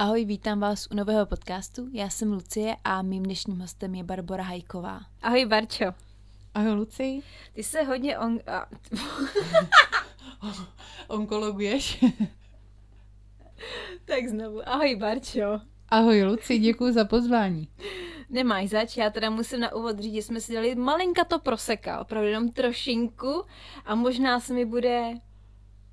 Ahoj, vítám vás u nového podcastu. Já jsem Lucie a mým dnešním hostem je Barbara Hajková. Ahoj, Barčo. Ahoj, Luci. Ty se hodně on... Onkologuješ? tak znovu. Ahoj, Barčo. Ahoj, Luci, děkuji za pozvání. Nemáš zač, já teda musím na úvod říct, že jsme si dali malinka to proseka, opravdu jenom trošinku a možná se mi bude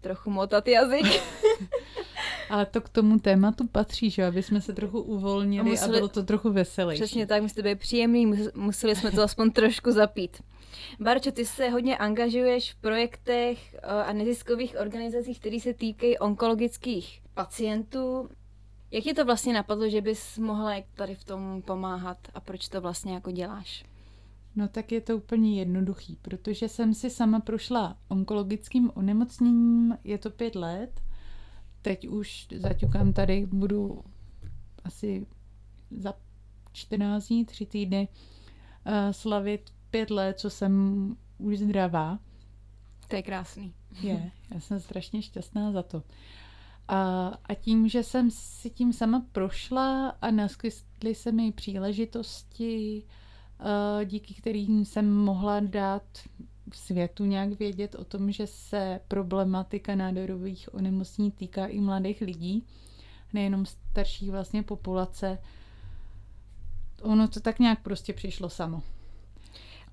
trochu motat jazyk. Ale to k tomu tématu patří, že aby jsme se trochu uvolnili a, museli, a bylo to trochu veselější. Přesně tak, musíte být příjemný, museli jsme to aspoň trošku zapít. Barčo, ty se hodně angažuješ v projektech eh, a neziskových organizacích, které se týkají onkologických pacientů. Jak ti to vlastně napadlo, že bys mohla tady v tom pomáhat a proč to vlastně jako děláš? No tak je to úplně jednoduchý, protože jsem si sama prošla onkologickým onemocněním, je to pět let. Teď už zaťukám tady, budu asi za 14 dní, tři týdny uh, slavit pět let, co jsem už zdravá. To je krásný. Je, já jsem strašně šťastná za to. A, a tím, že jsem si tím sama prošla a naskytly se mi příležitosti, uh, díky kterým jsem mohla dát světu nějak vědět o tom, že se problematika nádorových onemocnění týká i mladých lidí, nejenom starší vlastně populace. Ono to tak nějak prostě přišlo samo.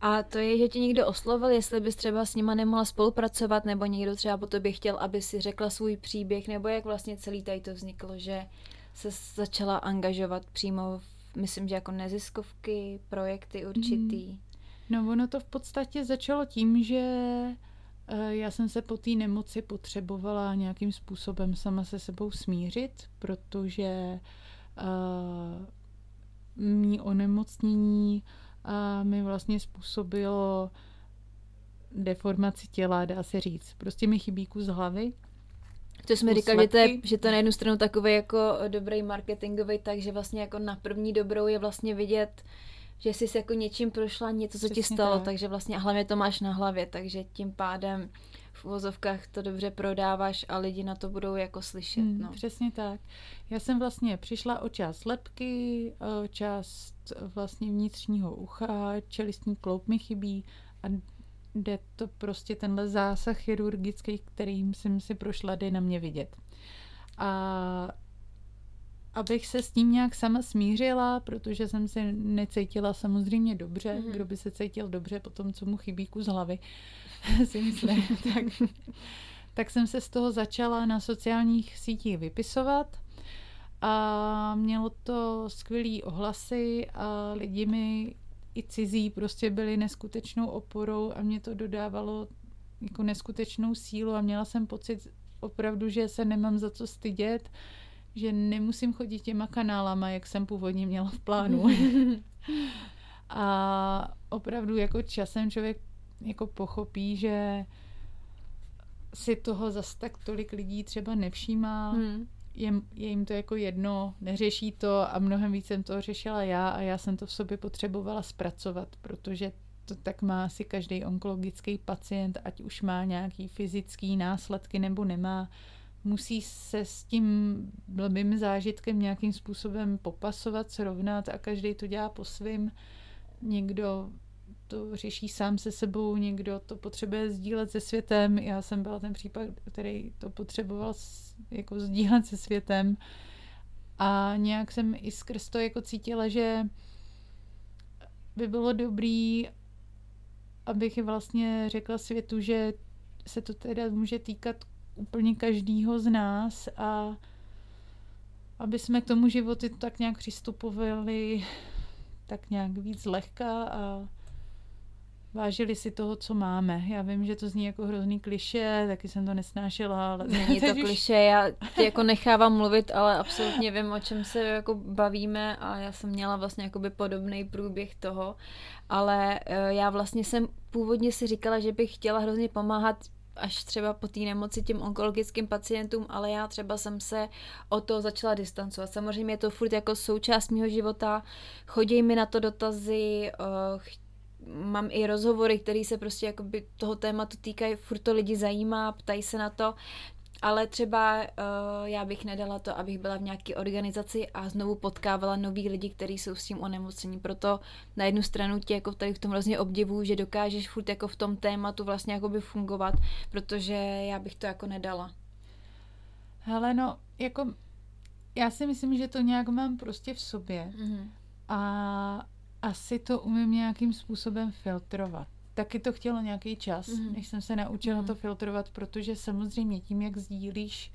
A to je, že ti někdo oslovil, jestli bys třeba s nima nemohla spolupracovat, nebo někdo třeba po tobě chtěl, aby si řekla svůj příběh, nebo jak vlastně celý tady to vzniklo, že se začala angažovat přímo, v, myslím, že jako neziskovky, projekty určitý. Mm. No ono to v podstatě začalo tím, že eh, já jsem se po té nemoci potřebovala nějakým způsobem sama se sebou smířit, protože uh, mý onemocnění a mi vlastně způsobilo deformaci těla, dá se říct. Prostě mi chybí kus hlavy. To jsme říkali, že to, je, že to na jednu stranu takový jako dobrý marketingový, takže vlastně jako na první dobrou je vlastně vidět, že jsi jako něčím prošla, něco, co Přesně ti stalo, tak. takže vlastně hlavně to máš na hlavě, takže tím pádem v uvozovkách to dobře prodáváš a lidi na to budou jako slyšet. Hmm, no. Přesně tak. Já jsem vlastně přišla o část lepky, o část vlastně vnitřního ucha, čelistní kloup mi chybí a jde to prostě tenhle zásah chirurgický, kterým jsem si prošla, jde na mě vidět. A abych se s tím nějak sama smířila, protože jsem se necítila samozřejmě dobře. Mm-hmm. Kdo by se cítil dobře po tom, co mu chybí kus hlavy, si myslím. tak, tak jsem se z toho začala na sociálních sítích vypisovat a mělo to skvělý ohlasy a lidi mi i cizí prostě byli neskutečnou oporou a mě to dodávalo jako neskutečnou sílu a měla jsem pocit opravdu, že se nemám za co stydět, že nemusím chodit těma kanálama, jak jsem původně měla v plánu. a opravdu jako časem člověk jako pochopí, že si toho zas tak tolik lidí třeba nevšímá, hmm. je, je jim to jako jedno, neřeší to a mnohem víc jsem to řešila já a já jsem to v sobě potřebovala zpracovat, protože to tak má asi každý onkologický pacient, ať už má nějaký fyzický následky nebo nemá, musí se s tím blbým zážitkem nějakým způsobem popasovat, srovnat a každý to dělá po svým. Někdo to řeší sám se sebou, někdo to potřebuje sdílet se světem. Já jsem byla ten případ, který to potřeboval jako sdílet se světem. A nějak jsem i skrz to jako cítila, že by bylo dobrý, abych vlastně řekla světu, že se to teda může týkat úplně každýho z nás a aby jsme k tomu životu tak nějak přistupovali tak nějak víc lehka a vážili si toho, co máme. Já vím, že to zní jako hrozný kliše, taky jsem to nesnášela, ale... Není to kliše, já tě jako nechávám mluvit, ale absolutně vím, o čem se jako bavíme a já jsem měla vlastně jakoby podobný průběh toho, ale eh, já vlastně jsem původně si říkala, že bych chtěla hrozně pomáhat až třeba po té nemoci těm onkologickým pacientům, ale já třeba jsem se o to začala distancovat. Samozřejmě je to furt jako součást mého života, chodí mi na to dotazy, uh, mám i rozhovory, které se prostě toho tématu týkají, furt to lidi zajímá, ptají se na to, ale třeba uh, já bych nedala to, abych byla v nějaké organizaci a znovu potkávala nový lidi, kteří jsou s tím onemocnění. Proto na jednu stranu tě jako tady v tom hrozně obdivu, že dokážeš furt jako v tom tématu vlastně jakoby fungovat, protože já bych to jako nedala. Hele, no, jako já si myslím, že to nějak mám prostě v sobě mm-hmm. a asi to umím nějakým způsobem filtrovat. Taky to chtělo nějaký čas, mm-hmm. než jsem se naučila mm-hmm. to filtrovat, protože samozřejmě tím, jak sdílíš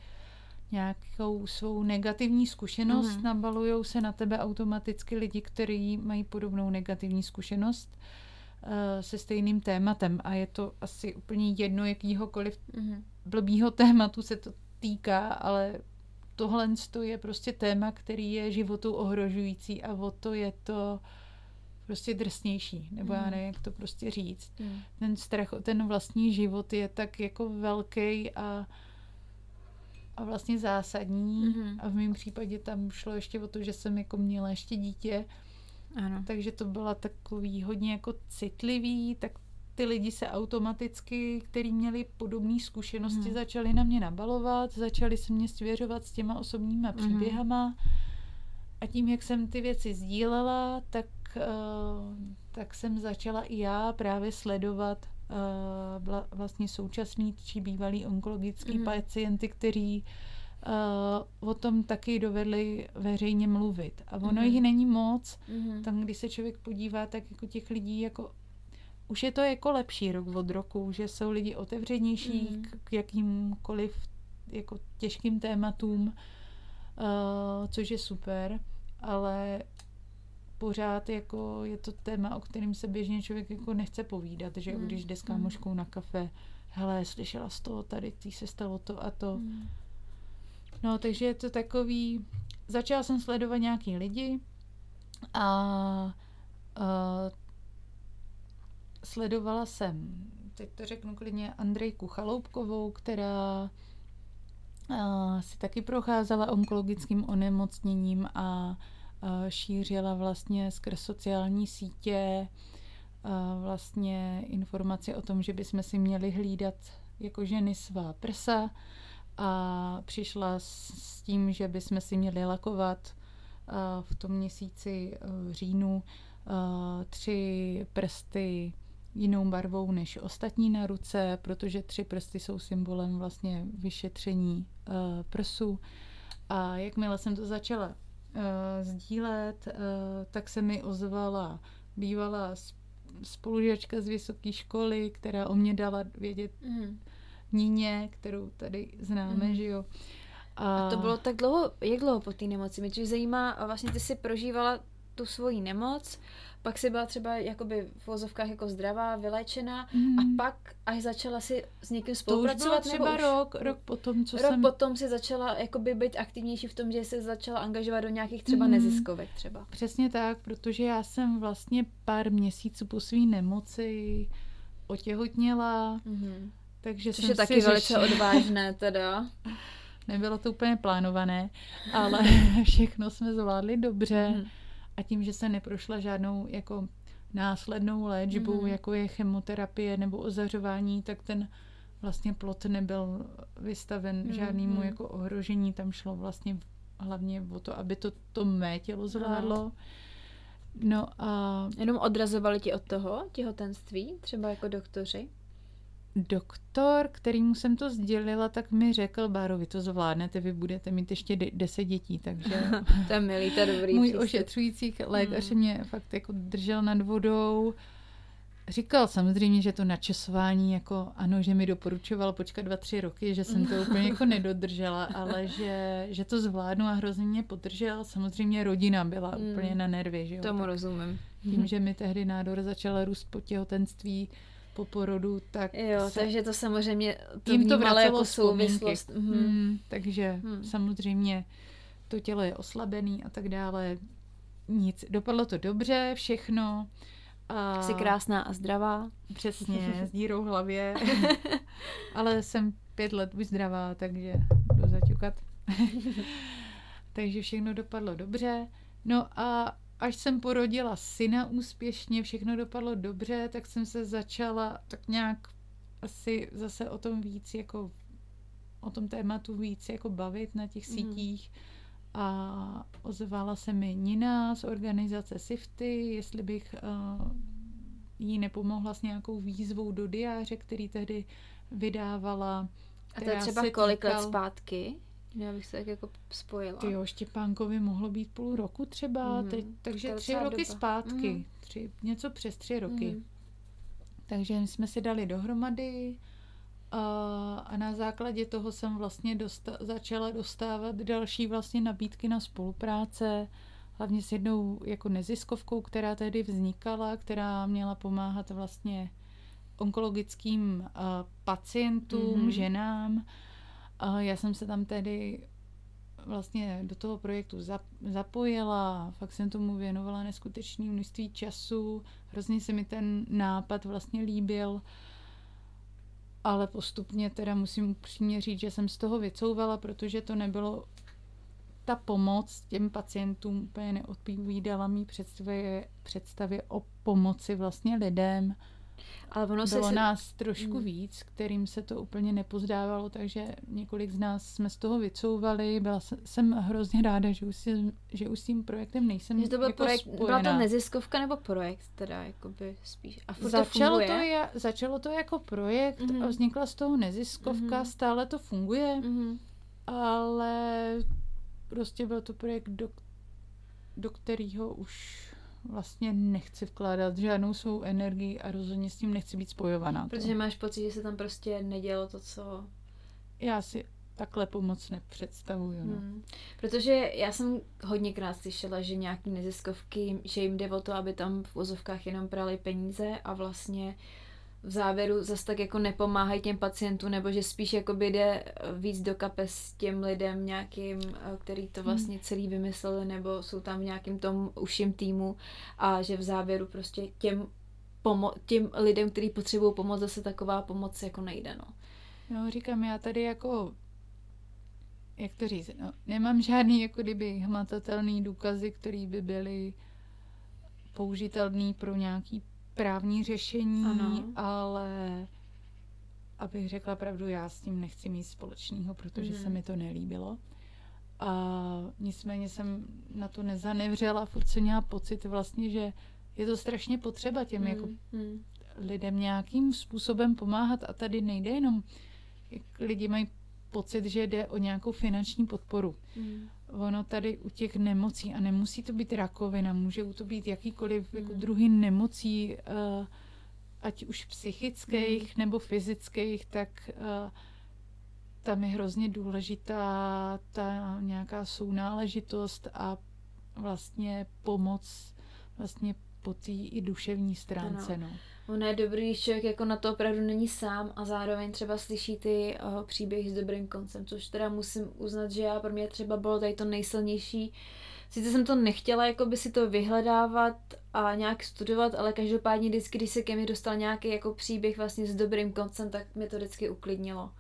nějakou svou negativní zkušenost, mm-hmm. nabalujou se na tebe automaticky lidi, kteří mají podobnou negativní zkušenost uh, se stejným tématem a je to asi úplně jedno, jakýhokoliv mm-hmm. blbýho tématu se to týká, ale tohle je prostě téma, který je životu ohrožující a o to je to prostě drsnější, nebo mm. já nevím, jak to prostě říct. Mm. Ten strach o ten vlastní život je tak jako velký a a vlastně zásadní mm-hmm. a v mém případě tam šlo ještě o to, že jsem jako měla ještě dítě, ano. takže to byla takový hodně jako citlivý, tak ty lidi se automaticky, kteří měli podobné zkušenosti, mm. začali na mě nabalovat, začali se mě svěřovat s těma osobníma mhm. příběhama. Mm. A tím, jak jsem ty věci sdílela, tak, tak jsem začala i já právě sledovat uh, vlastně současný či bývalý onkologický mm. pacienty, kteří uh, o tom taky dovedli veřejně mluvit. A ono mm. jich není moc. Mm. Tam, když se člověk podívá, tak jako těch lidí jako už je to jako lepší rok od roku, že jsou lidi otevřenější mm. k, k jakýmkoliv jako těžkým tématům, uh, což je super, ale pořád jako je to téma, o kterém se běžně člověk jako nechce povídat, že mm. když jde s hmm. kámoškou na kafe, hele, slyšela z toho, tady tý se stalo to a to. Mm. No, takže je to takový, začala jsem sledovat nějaký lidi a uh, sledovala jsem, teď to řeknu klidně, Andrejku Chaloupkovou, která a, si taky procházela onkologickým onemocněním a, a šířila vlastně skrz sociální sítě vlastně informace o tom, že bychom si měli hlídat jako ženy svá prsa a přišla s, tím, že bychom si měli lakovat v tom měsíci říjnu tři prsty jinou barvou než ostatní na ruce, protože tři prsty jsou symbolem vlastně vyšetření uh, prsu. A jakmile jsem to začala uh, sdílet, uh, tak se mi ozvala bývalá spolužačka z vysoké školy, která o mě dala vědět mm. Níně, kterou tady známe, mm. že jo. A... a to bylo tak dlouho, jak dlouho po té nemoci? Mě zajímá, vlastně ty si prožívala tu svoji nemoc, pak si byla třeba jakoby v vozovkách jako zdravá, vyléčená mm. a pak až začala si s někým spolupracovat. To už bylo třeba nebo rok, rok potom, co rok jsem... potom si začala jakoby být aktivnější v tom, že se začala angažovat do nějakých třeba mm. neziskovek třeba. Přesně tak, protože já jsem vlastně pár měsíců po své nemoci otěhotněla, mm. takže Což jsem je taky si velice odvážné teda. Nebylo to úplně plánované, ale všechno jsme zvládli dobře. Mm a tím, že se neprošla žádnou jako následnou léčbu, mm. jako je chemoterapie nebo ozařování, tak ten vlastně plot nebyl vystaven mm. žádnému jako ohrožení. Tam šlo vlastně hlavně o to, aby to, to mé tělo zvládlo. No a... Jenom odrazovali ti od toho těhotenství, třeba jako doktoři? Doktor, kterýmu jsem to sdělila, tak mi řekl, Báro, vy to zvládnete, vy budete mít ještě de- deset dětí, takže... to je milý, to je dobrý Můj přístup. ošetřující lékař hmm. mě fakt jako držel nad vodou. Říkal samozřejmě, že to načasování, jako ano, že mi doporučoval počkat dva, tři roky, že jsem to úplně jako nedodržela, ale že, že to zvládnu a hrozně mě podržel. Samozřejmě rodina byla hmm. úplně na nervy, že jo. Tomu tak rozumím. Tím, že mi tehdy nádor začala růst po těhotenství, po porodu, tak... Jo, se, takže to samozřejmě to jim to vracelo jako souvislost. Mhm. Hmm, takže hmm. samozřejmě to tělo je oslabený a tak dále. Nic. Dopadlo to dobře, všechno. A... Jsi krásná a zdravá. Přesně, s dírou v hlavě. Ale jsem pět let už zdravá, takže jdu zaťukat. takže všechno dopadlo dobře. No a až jsem porodila syna úspěšně, všechno dopadlo dobře, tak jsem se začala tak nějak asi zase o tom víc jako o tom tématu víc jako bavit na těch mm. sítích. A ozvala se mi Nina z organizace Sifty, jestli bych uh, jí nepomohla s nějakou výzvou do diáře, který tehdy vydávala. A to je třeba kolik týkal... let zpátky? Já bych se tak jako spojila. Ty jo, Štěpánkovi mohlo být půl roku třeba, mm. teď, takže tři roky doba. zpátky. Mm. Tři, něco přes tři roky. Mm. Takže jsme si dali dohromady a, a na základě toho jsem vlastně dosta- začala dostávat další vlastně nabídky na spolupráce, hlavně s jednou jako neziskovkou, která tehdy vznikala, která měla pomáhat vlastně onkologickým uh, pacientům, mm-hmm. ženám. Uh, já jsem se tam tedy vlastně do toho projektu zapojila, fakt jsem tomu věnovala neskutečné množství času, hrozně se mi ten nápad vlastně líbil, ale postupně teda musím upřímně říct, že jsem z toho vycouvala, protože to nebylo ta pomoc těm pacientům úplně neodpovídala mý představě, představě o pomoci vlastně lidem. Ale ono Bylo se... nás trošku hmm. víc, kterým se to úplně nepozdávalo, takže několik z nás jsme z toho vycouvali. Byla jsem hrozně ráda, že už, si, že už s tím projektem nejsem že to byl jako projekt, Byla to neziskovka nebo projekt teda, jakoby spíš? A začalo, to, to je, začalo to jako projekt mm-hmm. a vznikla z toho neziskovka, mm-hmm. stále to funguje, mm-hmm. ale prostě byl to projekt, do, do kterého už vlastně nechci vkládat žádnou svou energii a rozhodně s tím nechci být spojovaná. Protože máš pocit, že se tam prostě nedělo to, co... Já si takhle pomoc nepředstavuju. No. Hmm. Protože já jsem hodněkrát slyšela, že nějaký neziskovky, že jim jde o to, aby tam v úzovkách jenom prali peníze a vlastně uh, v závěru zase tak jako nepomáhají těm pacientům, nebo že spíš jako jde víc do kapes těm lidem nějakým, eh, který to hmm. vlastně celý vymysleli, nebo jsou tam v nějakým tom uším týmu a že v závěru prostě těm, pomo- těm lidem, kteří potřebují pomoc, zase taková pomoc jako nejde, no. No, říkám, já tady jako jak to říct, no, nemám žádný jako kdyby hmatatelný důkazy, které by byly použitelný pro nějaký právní řešení, ano. ale abych řekla pravdu, já s tím nechci mít společného, protože mm. se mi to nelíbilo. A nicméně jsem na to nezanevřela, furt jsem měla pocit vlastně, že je to strašně potřeba těm mm. jako mm. lidem nějakým způsobem pomáhat a tady nejde jenom, jak lidi mají pocit, že jde o nějakou finanční podporu. Mm ono tady u těch nemocí, a nemusí to být rakovina, může to být jakýkoliv mm. jako druhý nemocí, uh, ať už psychických mm. nebo fyzických, tak uh, tam je hrozně důležitá ta nějaká sounáležitost a vlastně pomoc vlastně po té i duševní stránce. Ano. No. Ono je dobrý, když člověk jako na to opravdu není sám a zároveň třeba slyší ty uh, příběhy s dobrým koncem, což teda musím uznat, že já pro mě třeba bylo tady to nejsilnější. Sice jsem to nechtěla jako by si to vyhledávat a nějak studovat, ale každopádně vždycky, když se ke mně dostal nějaký jako příběh vlastně s dobrým koncem, tak mě to vždycky uklidnilo.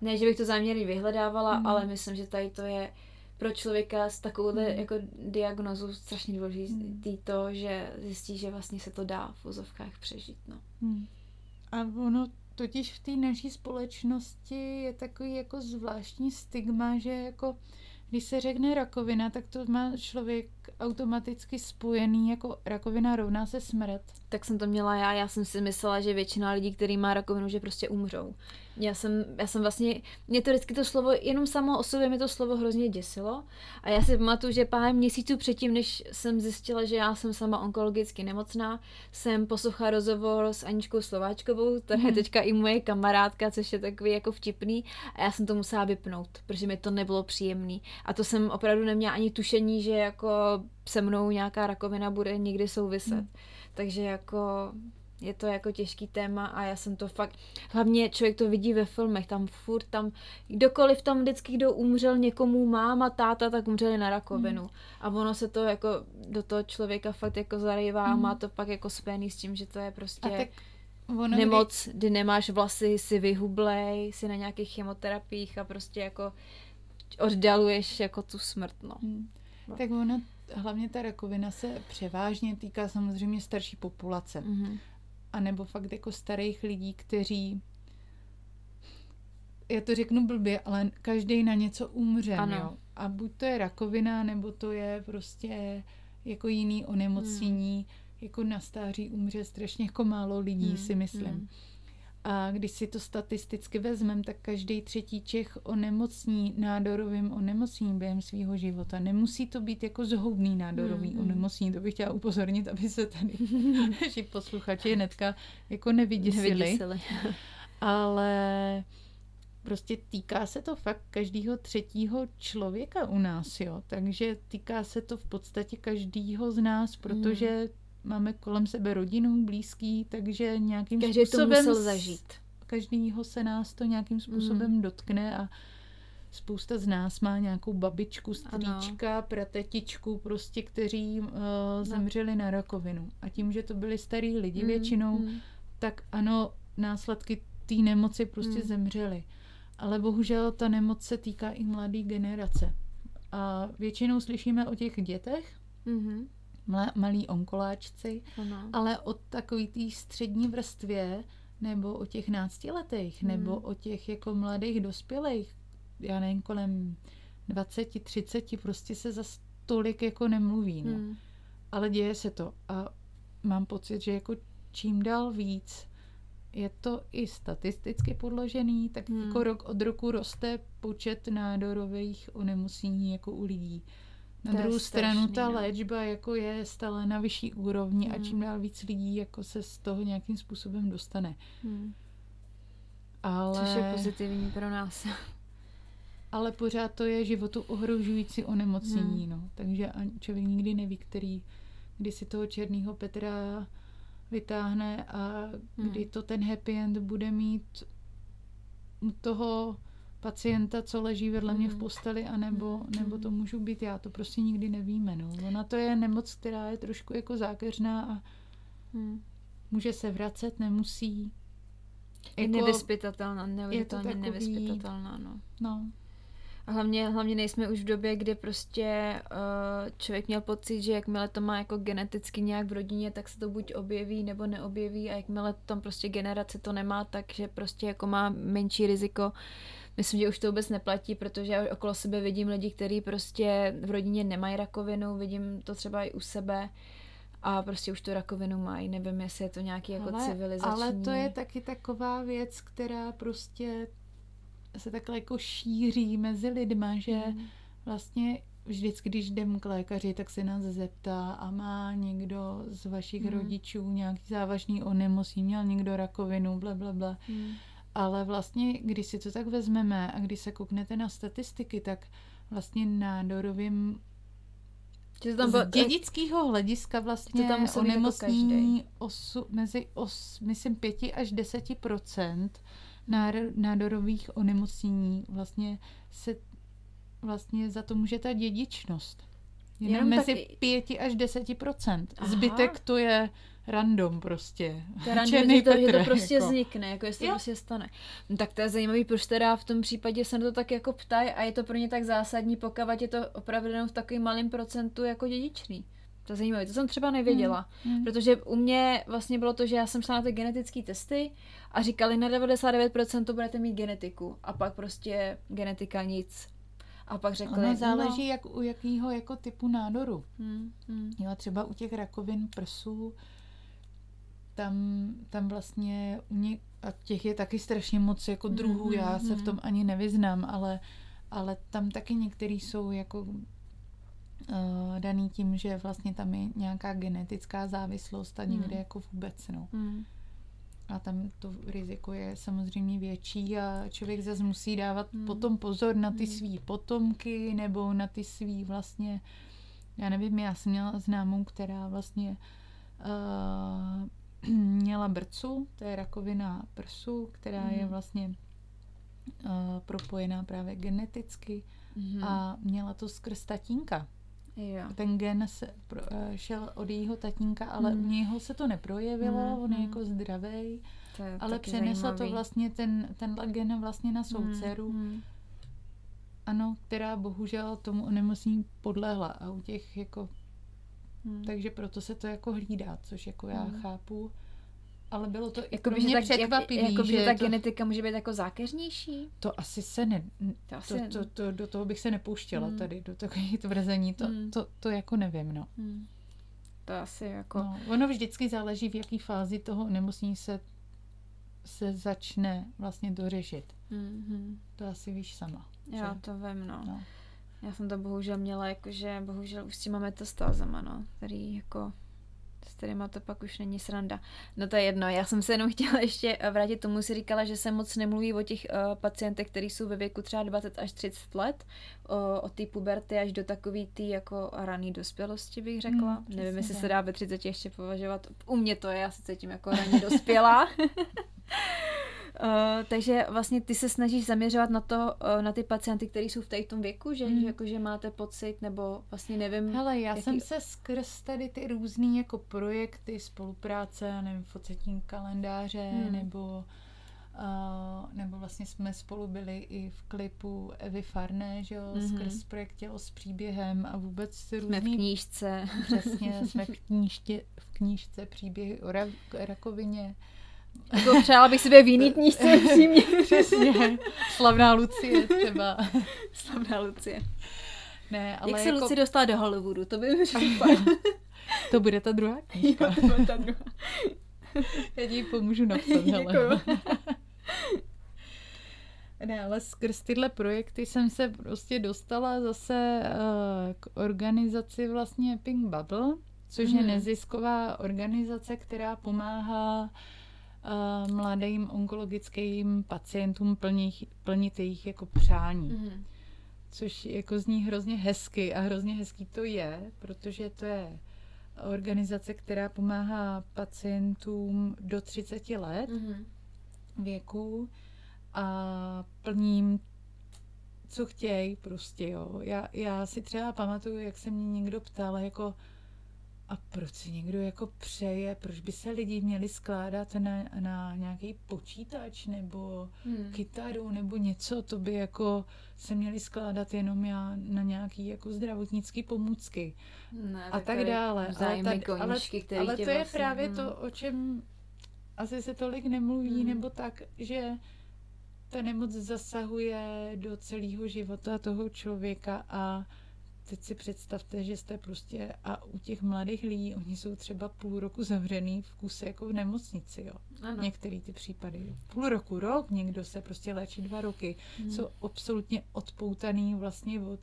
Ne, že bych to záměrně vyhledávala, mm. ale myslím, že tady to je pro člověka s takovouhle mm. jako diagnozou strašně důležitý mm. to, že zjistí, že vlastně se to dá v vozovkách přežít. No. Mm. A ono totiž v té naší společnosti je takový jako zvláštní stigma, že jako když se řekne rakovina, tak to má člověk automaticky spojený jako rakovina rovná se smrt. Tak jsem to měla já, já jsem si myslela, že většina lidí, který má rakovinu, že prostě umřou. Já jsem, já jsem vlastně, mě to vždycky to slovo, jenom samo o sobě mi to slovo hrozně děsilo. A já si pamatuju, že pár měsíců předtím, než jsem zjistila, že já jsem sama onkologicky nemocná, jsem poslouchala rozhovor s Aničkou Slováčkovou, která je mhm. teďka i moje kamarádka, což je takový jako vtipný. A já jsem to musela vypnout, protože mi to nebylo příjemný. A to jsem opravdu neměla ani tušení, že jako se mnou nějaká rakovina bude někdy souviset. Hmm. Takže jako je to jako těžký téma a já jsem to fakt, hlavně člověk to vidí ve filmech, tam furt tam, kdokoliv tam vždycky, kdo umřel někomu, máma, táta, tak umřeli na rakovinu. Hmm. A ono se to jako do toho člověka fakt jako zarývá hmm. a má to pak jako spojený s tím, že to je prostě tak ono nemoc, kdy... kdy nemáš vlasy, si vyhublej, si na nějakých chemoterapiích a prostě jako oddaluješ jako tu smrt, no. Hmm. no. Tak ono, hlavně ta rakovina se převážně týká samozřejmě starší populace. Mm-hmm. A nebo fakt jako starých lidí, kteří já to řeknu blbě, ale každý na něco umře, Ano. jo. A buď to je rakovina, nebo to je prostě jako jiný onemocnění. Hmm. Jako na stáří umře strašně jako málo lidí, Hmm, si myslím. hmm. A když si to statisticky vezmem, tak každý třetí Čech onemocní nádorovým onemocněním během svého života. Nemusí to být jako zhoubný nádorový Hmm, mm, hmm. onemocnění, to bych chtěla upozornit, aby se tady naši posluchači hnedka jako nevyděsili. Nevyděsili. Ale prostě týká se to fakt každého třetího člověka u nás, jo. Takže týká se to v podstatě každého z nás, protože máme kolem sebe rodinu, blízký, takže nějakým Každý to způsobem musel s- zažít. každýho se nás to nějakým způsobem mm. dotkne a spousta z nás má nějakou babičku, strýčka, pratetičku, prostě, kteří uh, zemřeli na rakovinu. A tím, že to byli starý lidi Mm, většinou, mm. tak ano, následky té nemoci prostě Mm. zemřely. Ale bohužel ta nemoc se týká i mladé generace. A většinou slyšíme o těch dětech, Mhm. Malí onkoláčci, Ano. ale o takový té střední vrstvě, nebo o těch náctiletých, Hmm. nebo o těch jako mladých dospělých, já nevím, kolem 20, 30, prostě se za tolik jako nemluví, no. Hmm. Ale děje se to a mám pocit, že jako čím dál víc je to i statisticky podložený, tak Hmm. jako rok od roku roste počet nádorových onemocnění jako u lidí. Na To druhou stranu strašný, ta no. léčba jako je stále na vyšší úrovni a Hmm. čím dál víc lidí jako se z toho nějakým způsobem dostane. Hmm. Ale, Což je pozitivní pro nás. ale pořád to je životu ohrožující onemocnění. Hmm. No. Takže člověk nikdy neví, který, kdy si toho černého Petra vytáhne a Hmm. kdy to ten happy end bude mít toho pacienta, co leží vedle mě v Mhm. posteli, anebo, Mhm. nebo to můžu být já. To prostě nikdy nevíme. No. Ona to je nemoc, která je trošku jako zákeřná a Hmm. může se vracet, nemusí. Je nevyspytatelná, neuvěřitelně takový- nevyspytatelná, no. No, A hlavně, hlavně nejsme už v době, kdy prostě uh, člověk měl pocit, že jakmile to má jako geneticky nějak v rodině, tak se to buď objeví nebo neobjeví a jakmile tam prostě generace to nemá, takže prostě jako má menší riziko. Myslím, že už to vůbec neplatí, protože já okolo sebe vidím lidi, kteří prostě v rodině nemají rakovinu, vidím to třeba i u sebe a prostě už tu rakovinu mají. Nevím, jestli je to nějaký jako ale, civilizační. ale to je taky taková věc, která prostě se takhle jako šíří mezi lidma, že Hmm. vlastně vždycky, když jdem k lékaři, tak se nás zeptá a má někdo z vašich Hmm. rodičů nějaký závažný onemocnění, měl někdo rakovinu, bla, bla, bla. Hmm. Ale vlastně, když si to tak vezmeme a když se kouknete na statistiky, tak vlastně nádorovým Že z dědického hlediska vlastně To tam jako onemocnění osu, mezi os, myslím 5 až 10% nádorových onemocnění vlastně se vlastně za to může ta dědičnost. Jenom, Jenom mezi taky- 5 až 10 Aha. Zbytek to je random prostě. To je random, Černý že to, že Petr, to prostě jako. vznikne, jako jestli to prostě stane. No, tak to je zajímavý, proč teda v tom případě se na to tak jako ptají a je to pro ně tak zásadní, pokud je to opravdu jenom v takovým malém procentu jako dědičný. To je zajímavé, to jsem třeba nevěděla. Hmm. Protože u mě vlastně bylo to, že já jsem šla na ty genetické testy a říkali na 99% to budete mít genetiku a pak prostě genetika nic. A pak řekli, Ono záleží, jak, u jakého jako typu nádoru. No, hmm, hmm, Jo, třeba u těch rakovin prsů, tam, tam vlastně u ně, a těch je taky strašně moc jako druhů, Mhm, já se v mhm. tom ani nevyznám, ale, ale tam taky některý jsou jako uh, daný tím, že vlastně tam je nějaká genetická závislost a někde Mhm. jako vůbec, no. hmm. A tam to riziko je samozřejmě větší a člověk zase musí dávat Hmm. potom pozor na ty Hmm. svý potomky nebo na ty svý vlastně, já nevím, já jsem měla známou, která vlastně uh, měla brcu, to je rakovina prsu, která je Hmm. vlastně uh, propojená právě geneticky Hmm. a měla to skrz tatínka. jo. Ten gen se pro, eh, šel od jejího tatínka, ale Hmm. u něho se to neprojevilo, Hmm, on je jako zdravý. Je Ale přenesla zajímavý. to vlastně ten, tenhle gen vlastně na svou Hmm, dceru, hmm. ano, která bohužel tomu onemocnění podlehla a u těch jako, Hmm. takže proto se to jako hlídá, což jako já Hmm. chápu, ale bylo to jako by, že tak, překvapivý. Jako, že, že ta to, genetika může být jako zákeřnější? To asi se ne... To, asi to, to, to, do toho bych se nepouštěla Hmm. tady, do takových tvrzení, to, Hmm. to, to jako nevím, no. Hmm. To asi jako... no. Ono vždycky záleží, v jaký fázi toho onemocnění se, se začne vlastně dořešit. Mm-hmm. To asi víš sama. Já že? to vím, no. No. Já jsem to bohužel měla jakože, bohužel už s těma metastázama, no, který jako s kterýma to pak už není sranda. No to je jedno, já jsem se jenom chtěla ještě vrátit tomu, si říkala, že se moc nemluví o těch uh, pacientech, kteří jsou ve věku třeba 20 až 30 let, o, o té puberty až do takový tý jako raný dospělosti bych řekla. Hmm, Nevím, jestli se dá ve 30 ještě považovat. U mě to je, já se cítím jako raně dospělá. Uh, takže vlastně ty se snažíš zaměřovat na to, uh, na ty pacienty, kteří jsou v tady tom věku, že, Mm. že, jako, že máte pocit, nebo vlastně nevím. Hele, já jaký- jsem se skrz tady ty různý jako projekty, spolupráce, nevím, focetní kalendáře, Hmm. nebo uh, nebo vlastně jsme spolu byli i v klipu Evy Farné, že jo, Mhm. skrz projekt Tělo s příběhem a vůbec jsme v různý knížce. Přesně, jsme v, knížtě, v knížce příběhy o ra- rakovině. Jako přála bych si v jiný knížce přímě. Přesně, slavná Lucie třeba. Slavná Lucie. Ne, ale Jak se jako, Lucie dostala do Hollywoodu? To by to bude ta druhá knížka. Jo, to byla ta druhá. Já ti pomůžu napsat, hele. Ne, ale skrz tyhle projekty jsem se prostě dostala zase uh, k organizaci vlastně Pink Bubble, což je Mhm. nezisková organizace, která pomáhá uh, mladým onkologickým pacientům plnit, plnit jejich jako přání. Mhm. Což jako zní hrozně hezky a hrozně hezký to je, protože to je organizace, která pomáhá pacientům do 30 let Mhm. věku a plním, co chtějí prostě, jo. Já, já si třeba pamatuju, jak se mě někdo ptal, jako a proč si někdo jako přeje, proč by se lidi měli skládat na, na nějaký počítač nebo Mhm. kytaru nebo něco, to by jako se měli skládat jenom já na nějaký jako zdravotnický pomůcky Ne, a tak dále. Ale, ale, koníčky, ale tě to je vlastně, právě hm. to, o čem asi se tolik nemluví, Hmm. nebo tak, že ta nemoc zasahuje do celého života toho člověka a teď si představte, že jste prostě a u těch mladých lidí, oni jsou třeba půl roku zavřený v kuse jako v nemocnici, jo. Ano. Některý ty případy. Půl roku, rok, někdo se prostě léčí dva roky. Mhm. Jsou absolutně odpoutaný vlastně od,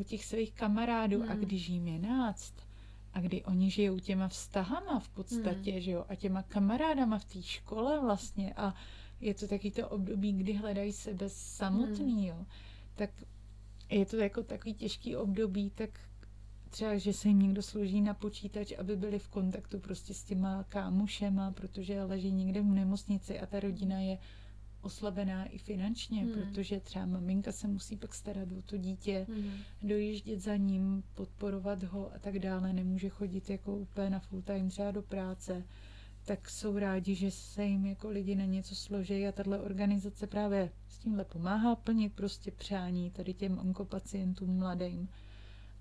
od těch svých kamarádů. A Mhm. když jim je náct, a kdy oni žijou těma vztahama v podstatě, že jo, a těma kamarádama v té škole vlastně a je to taky to období, kdy hledají sebe samotný, jo, tak je to jako takový těžký období, tak třeba, že se jim někdo složí na počítač, aby byli v kontaktu prostě s těma kámošema, protože leží někde v nemocnici a ta rodina je oslabená i finančně, Hmm. protože třeba maminka se musí pak starat o to dítě, Mhm. dojíždět za ním, podporovat ho a tak dále, nemůže chodit jako úplně na full time třeba do práce, tak jsou rádi, že se jim jako lidi na něco složí a tahle organizace právě s tímhle pomáhá plnit prostě přání tady těm onkopacientům mladým.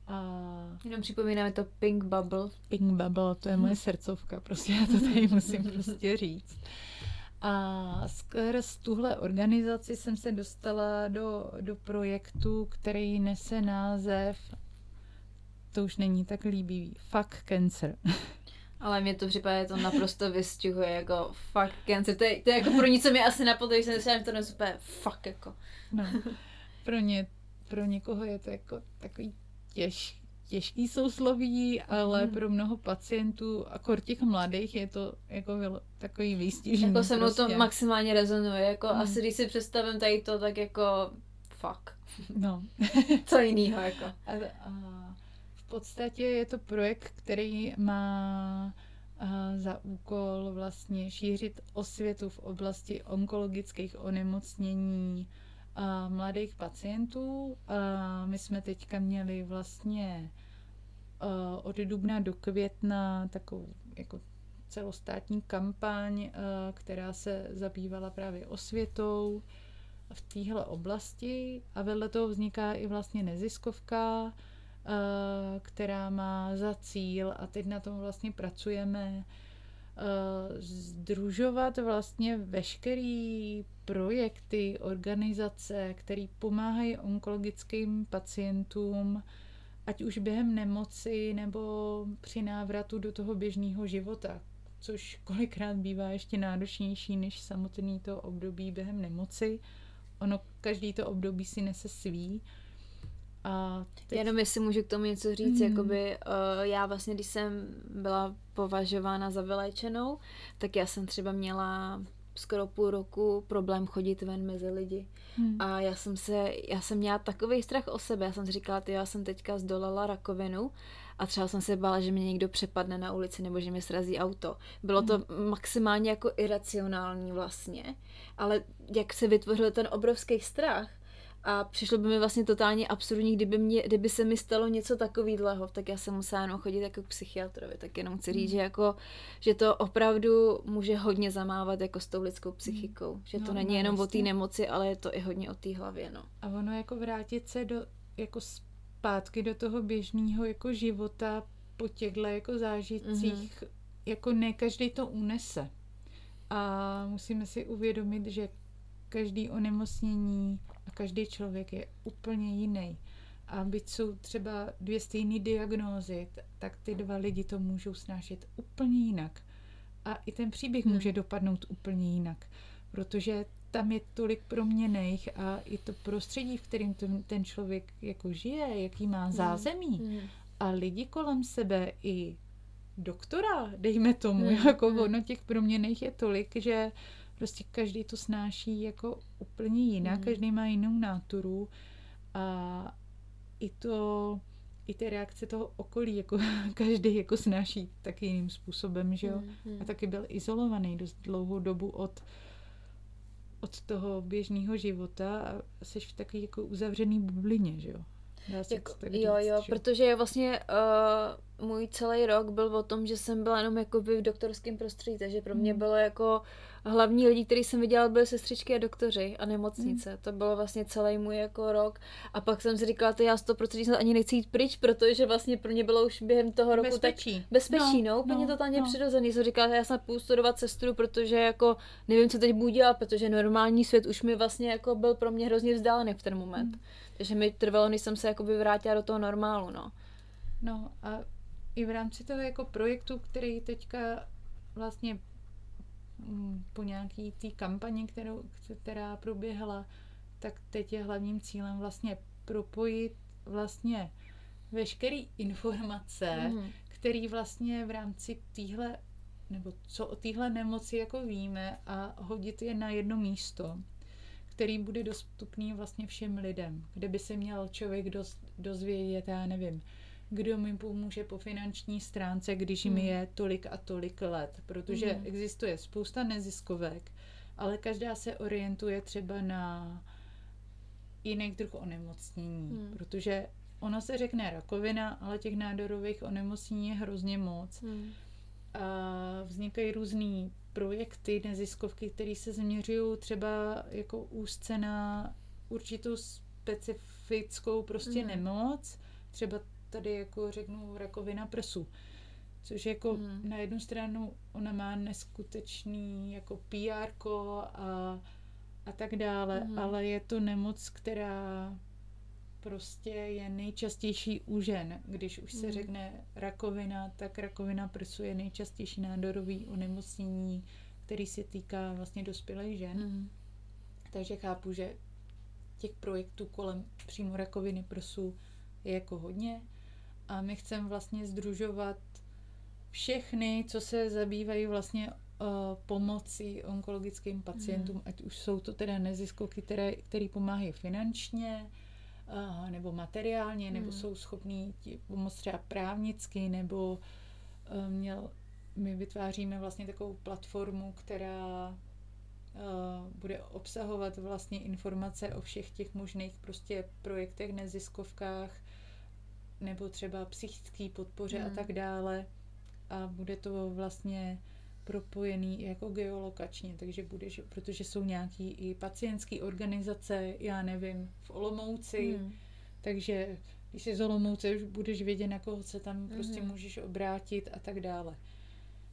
A Jenom připomínáme to Pink Bubble. Pink Bubble, to je moje srdcovka, prostě já to tady musím prostě říct. A skrz tuhle organizaci jsem se dostala do, do projektu, který nese název, to už není tak líbivý, Fuck Cancer. Ale mě to připadá, že to naprosto vystihuje jako fuck cancer. To je, to je jako pro nic, co mi asi napadlo, když jsem si to dnes úplně fuck jako. No, pro, ně, pro někoho je to jako takový těž, těžký sousloví, ale Hmm. pro mnoho pacientů, a kor těch mladých, je to jako takový výstižný. Jako se mnou to prostě. maximálně rezonuje. Jako Hmm. asi když si představím tady to, tak jako fuck. No. Co jinýho jako. A, a podstatě je to projekt, který má a, za úkol vlastně šířit osvětu v oblasti onkologických onemocnění a mladých pacientů. A my jsme teďka měli vlastně od dubna do května takovou jako celostátní kampaň, která se zabývala právě osvětou v téhle oblasti a vedle toho vzniká i vlastně neziskovka, eh, která má za cíl, a teď na tom vlastně pracujeme, združovat vlastně veškerý projekty, organizace, které pomáhají onkologickým pacientům, ať už během nemoci nebo při návratu do toho běžného života, což kolikrát bývá ještě náročnější než samotný to období během nemoci. Ono každý to období si nese svý. A teď... Jenom jestli můžu k tomu něco říct, mm. jakoby uh, já vlastně, když jsem byla považována za vyléčenou, tak já jsem třeba měla skoro půl roku problém chodit ven mezi lidi. Hmm. A já jsem se, já jsem měla takový strach o sebe. Já jsem si říkala, ty, já jsem teďka zdolala rakovinu a třeba jsem se bála, že mě někdo přepadne na ulici nebo že mě srazí auto. Bylo to hmm. maximálně jako iracionální vlastně, ale jak se vytvořil ten obrovský strach, a přišlo by mi vlastně totálně absurdní, kdyby, mě, kdyby se mi stalo něco takového, tak já jsem musela jenom chodit jako k psychiatrovi. Tak jenom chci říct, mm. že, jako, že to opravdu může hodně zamávat jako s tou lidskou psychikou. Mm. Že to no, není no, jenom vlastně. o té nemoci, ale je to i hodně o té hlavě. No. A ono jako vrátit se do, jako zpátky do toho běžného jako života po těchto jako zážitcích, mm. jako ne každý to unese. A musíme si uvědomit, že každý onemocnění a každý člověk je úplně jiný. A byť jsou třeba dvě stejné diagnózy, tak ty dva lidi to můžou snášet úplně jinak. A i ten příběh hmm. může dopadnout úplně jinak, protože tam je tolik proměných a i to prostředí, v kterém ten, člověk jako žije, jaký má hmm. zázemí hmm. a lidi kolem sebe i doktora, dejme tomu, hmm. jako hmm. ono těch proměných je tolik, že Prostě každý to snáší jako úplně jinak, mm. každý má jinou náturu a i to, i ty reakce toho okolí, jako každý jako snáší tak jiným způsobem, že jo. Mm. A taky byl izolovaný dost dlouhou dobu od od toho běžného života a jsi v takové jako uzavřený bublině, že jo. Jako, jo, jo, že? protože vlastně uh, můj celý rok byl o tom, že jsem byla jenom jako v doktorském prostředí, takže pro mě mm. bylo jako hlavní lidi, který jsem viděla, byly sestřičky a doktoři a nemocnice. Mm. To bylo vlastně celý můj jako rok. A pak jsem si říkala, že já 100% jsem ani nechci jít pryč, protože vlastně pro mě bylo už během toho roku bezpečí. tak bezpečí, no, no úplně no, totálně no. přirozený. Jsem říkala, že já jsem půjdu studovat sestru, protože jako nevím, co teď budu dělat, protože normální svět už mi vlastně jako byl pro mě hrozně vzdálený v ten moment. Mm. Takže mi trvalo, než jsem se jakoby vrátila do toho normálu, no. No a i v rámci toho jako projektu, který teďka vlastně Mm, po nějaký té kampani, kterou, která proběhla, tak teď je hlavním cílem vlastně propojit vlastně veškeré informace, mm. které vlastně v rámci téhle nebo co o téhle nemoci jako víme a hodit je na jedno místo, který bude dostupný vlastně všem lidem, kde by se měl člověk doz, dozvědět, já nevím, kdo mi pomůže po finanční stránce, když hmm. mi je tolik a tolik let, protože hmm. existuje spousta neziskovek, ale každá se orientuje třeba na jiný druh onemocnění, hmm. protože ono se řekne rakovina, ale těch nádorových onemocnění je hrozně moc. Hmm. A vznikají různé projekty, neziskovky, které se zaměřují třeba jako úzce na určitou specifickou prostě hmm. nemoc, třeba tady jako řeknu rakovina prsu. Což jako mm. na jednu stranu ona má neskutečný jako PR a, a tak dále, mm. ale je to nemoc, která prostě je nejčastější u žen. Když už se mm. řekne rakovina, tak rakovina prsu je nejčastější nádorový onemocnění, který se týká vlastně dospělých žen. Mm. Takže chápu, že těch projektů kolem přímo rakoviny prsu je jako hodně a my chceme vlastně združovat všechny, co se zabývají vlastně uh, pomocí onkologickým pacientům, mm. ať už jsou to teda neziskovky, které, které pomáhají finančně, uh, nebo materiálně, mm. nebo hmm. jsou schopní pomoct třeba právnicky, nebo uh, měl, my vytváříme vlastně takovou platformu, která bude obsahovat vlastně informace o všech těch možných prostě projektech, neziskovkách, nebo třeba psychické podpoře hmm. a tak dále. A bude to vlastně propojený jako geolokačně, takže budeš, protože jsou nějaký i pacientské organizace, já nevím, v Olomouci, hmm. takže když jsi z Olomouce, už budeš vědět, na koho se tam hmm. prostě můžeš obrátit a tak dále.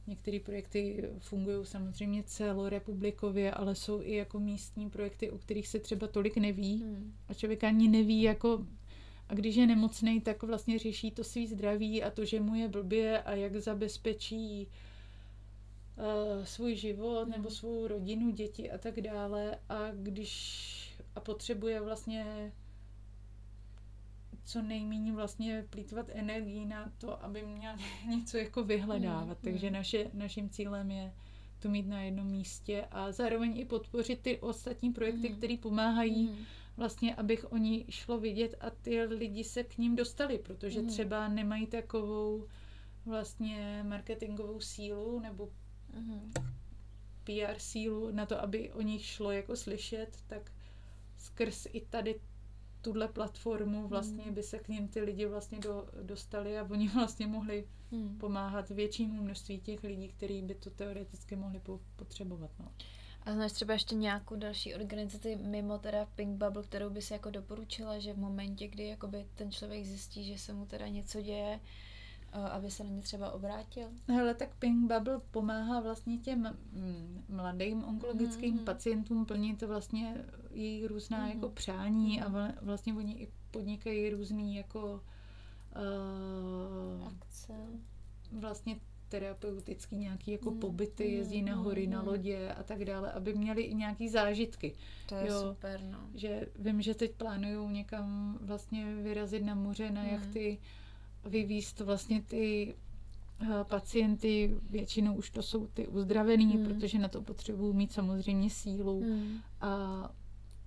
Některé projekty fungují samozřejmě celorepublikově, ale jsou i jako místní projekty, o kterých se třeba tolik neví. Hmm. A člověk ani neví, jako a když je nemocný, tak vlastně řeší to svý zdraví a to, že mu je blbě a jak zabezpečí uh, svůj život nebo hmm. svou rodinu, děti a tak dále. A když a potřebuje vlastně co nejméně vlastně plítvat energii na to, aby měl něco jako vyhledávat. Mm, Takže mm. naše, naším cílem je to mít na jednom místě a zároveň i podpořit ty ostatní projekty, mm. které pomáhají mm. Vlastně, abych oni šlo vidět a ty lidi se k ním dostali, protože mm. třeba nemají takovou vlastně marketingovou sílu nebo mm. PR sílu na to, aby o nich šlo jako slyšet, tak skrz i tady tuhle platformu vlastně hmm. by se k ním ty lidi vlastně do, dostali a oni vlastně mohli hmm. pomáhat většímu množství těch lidí, kteří by to teoreticky mohli po, potřebovat. No. A znáš třeba ještě nějakou další organizaci mimo teda Pink Bubble, kterou by si jako doporučila, že v momentě, kdy jakoby ten člověk zjistí, že se mu teda něco děje, aby se na ně třeba obrátil? Hele, tak Pink Bubble pomáhá vlastně těm mladým onkologickým mm-hmm. pacientům plnit vlastně její různá mm-hmm. jako přání mm-hmm. a vlastně oni i podnikají různý jako uh, akce. Vlastně terapeutický nějaký jako mm, pobyty, mm, jezdí na hory, mm, na lodě a tak dále, aby měli i nějaký zážitky. To je jo, super, no. Že vím, že teď plánují někam vlastně vyrazit na moře, na mm. jachty, vyvíst vlastně ty eh, pacienty, většinou už to jsou ty uzdravený, hmm. protože na to potřebují mít samozřejmě sílu hmm. a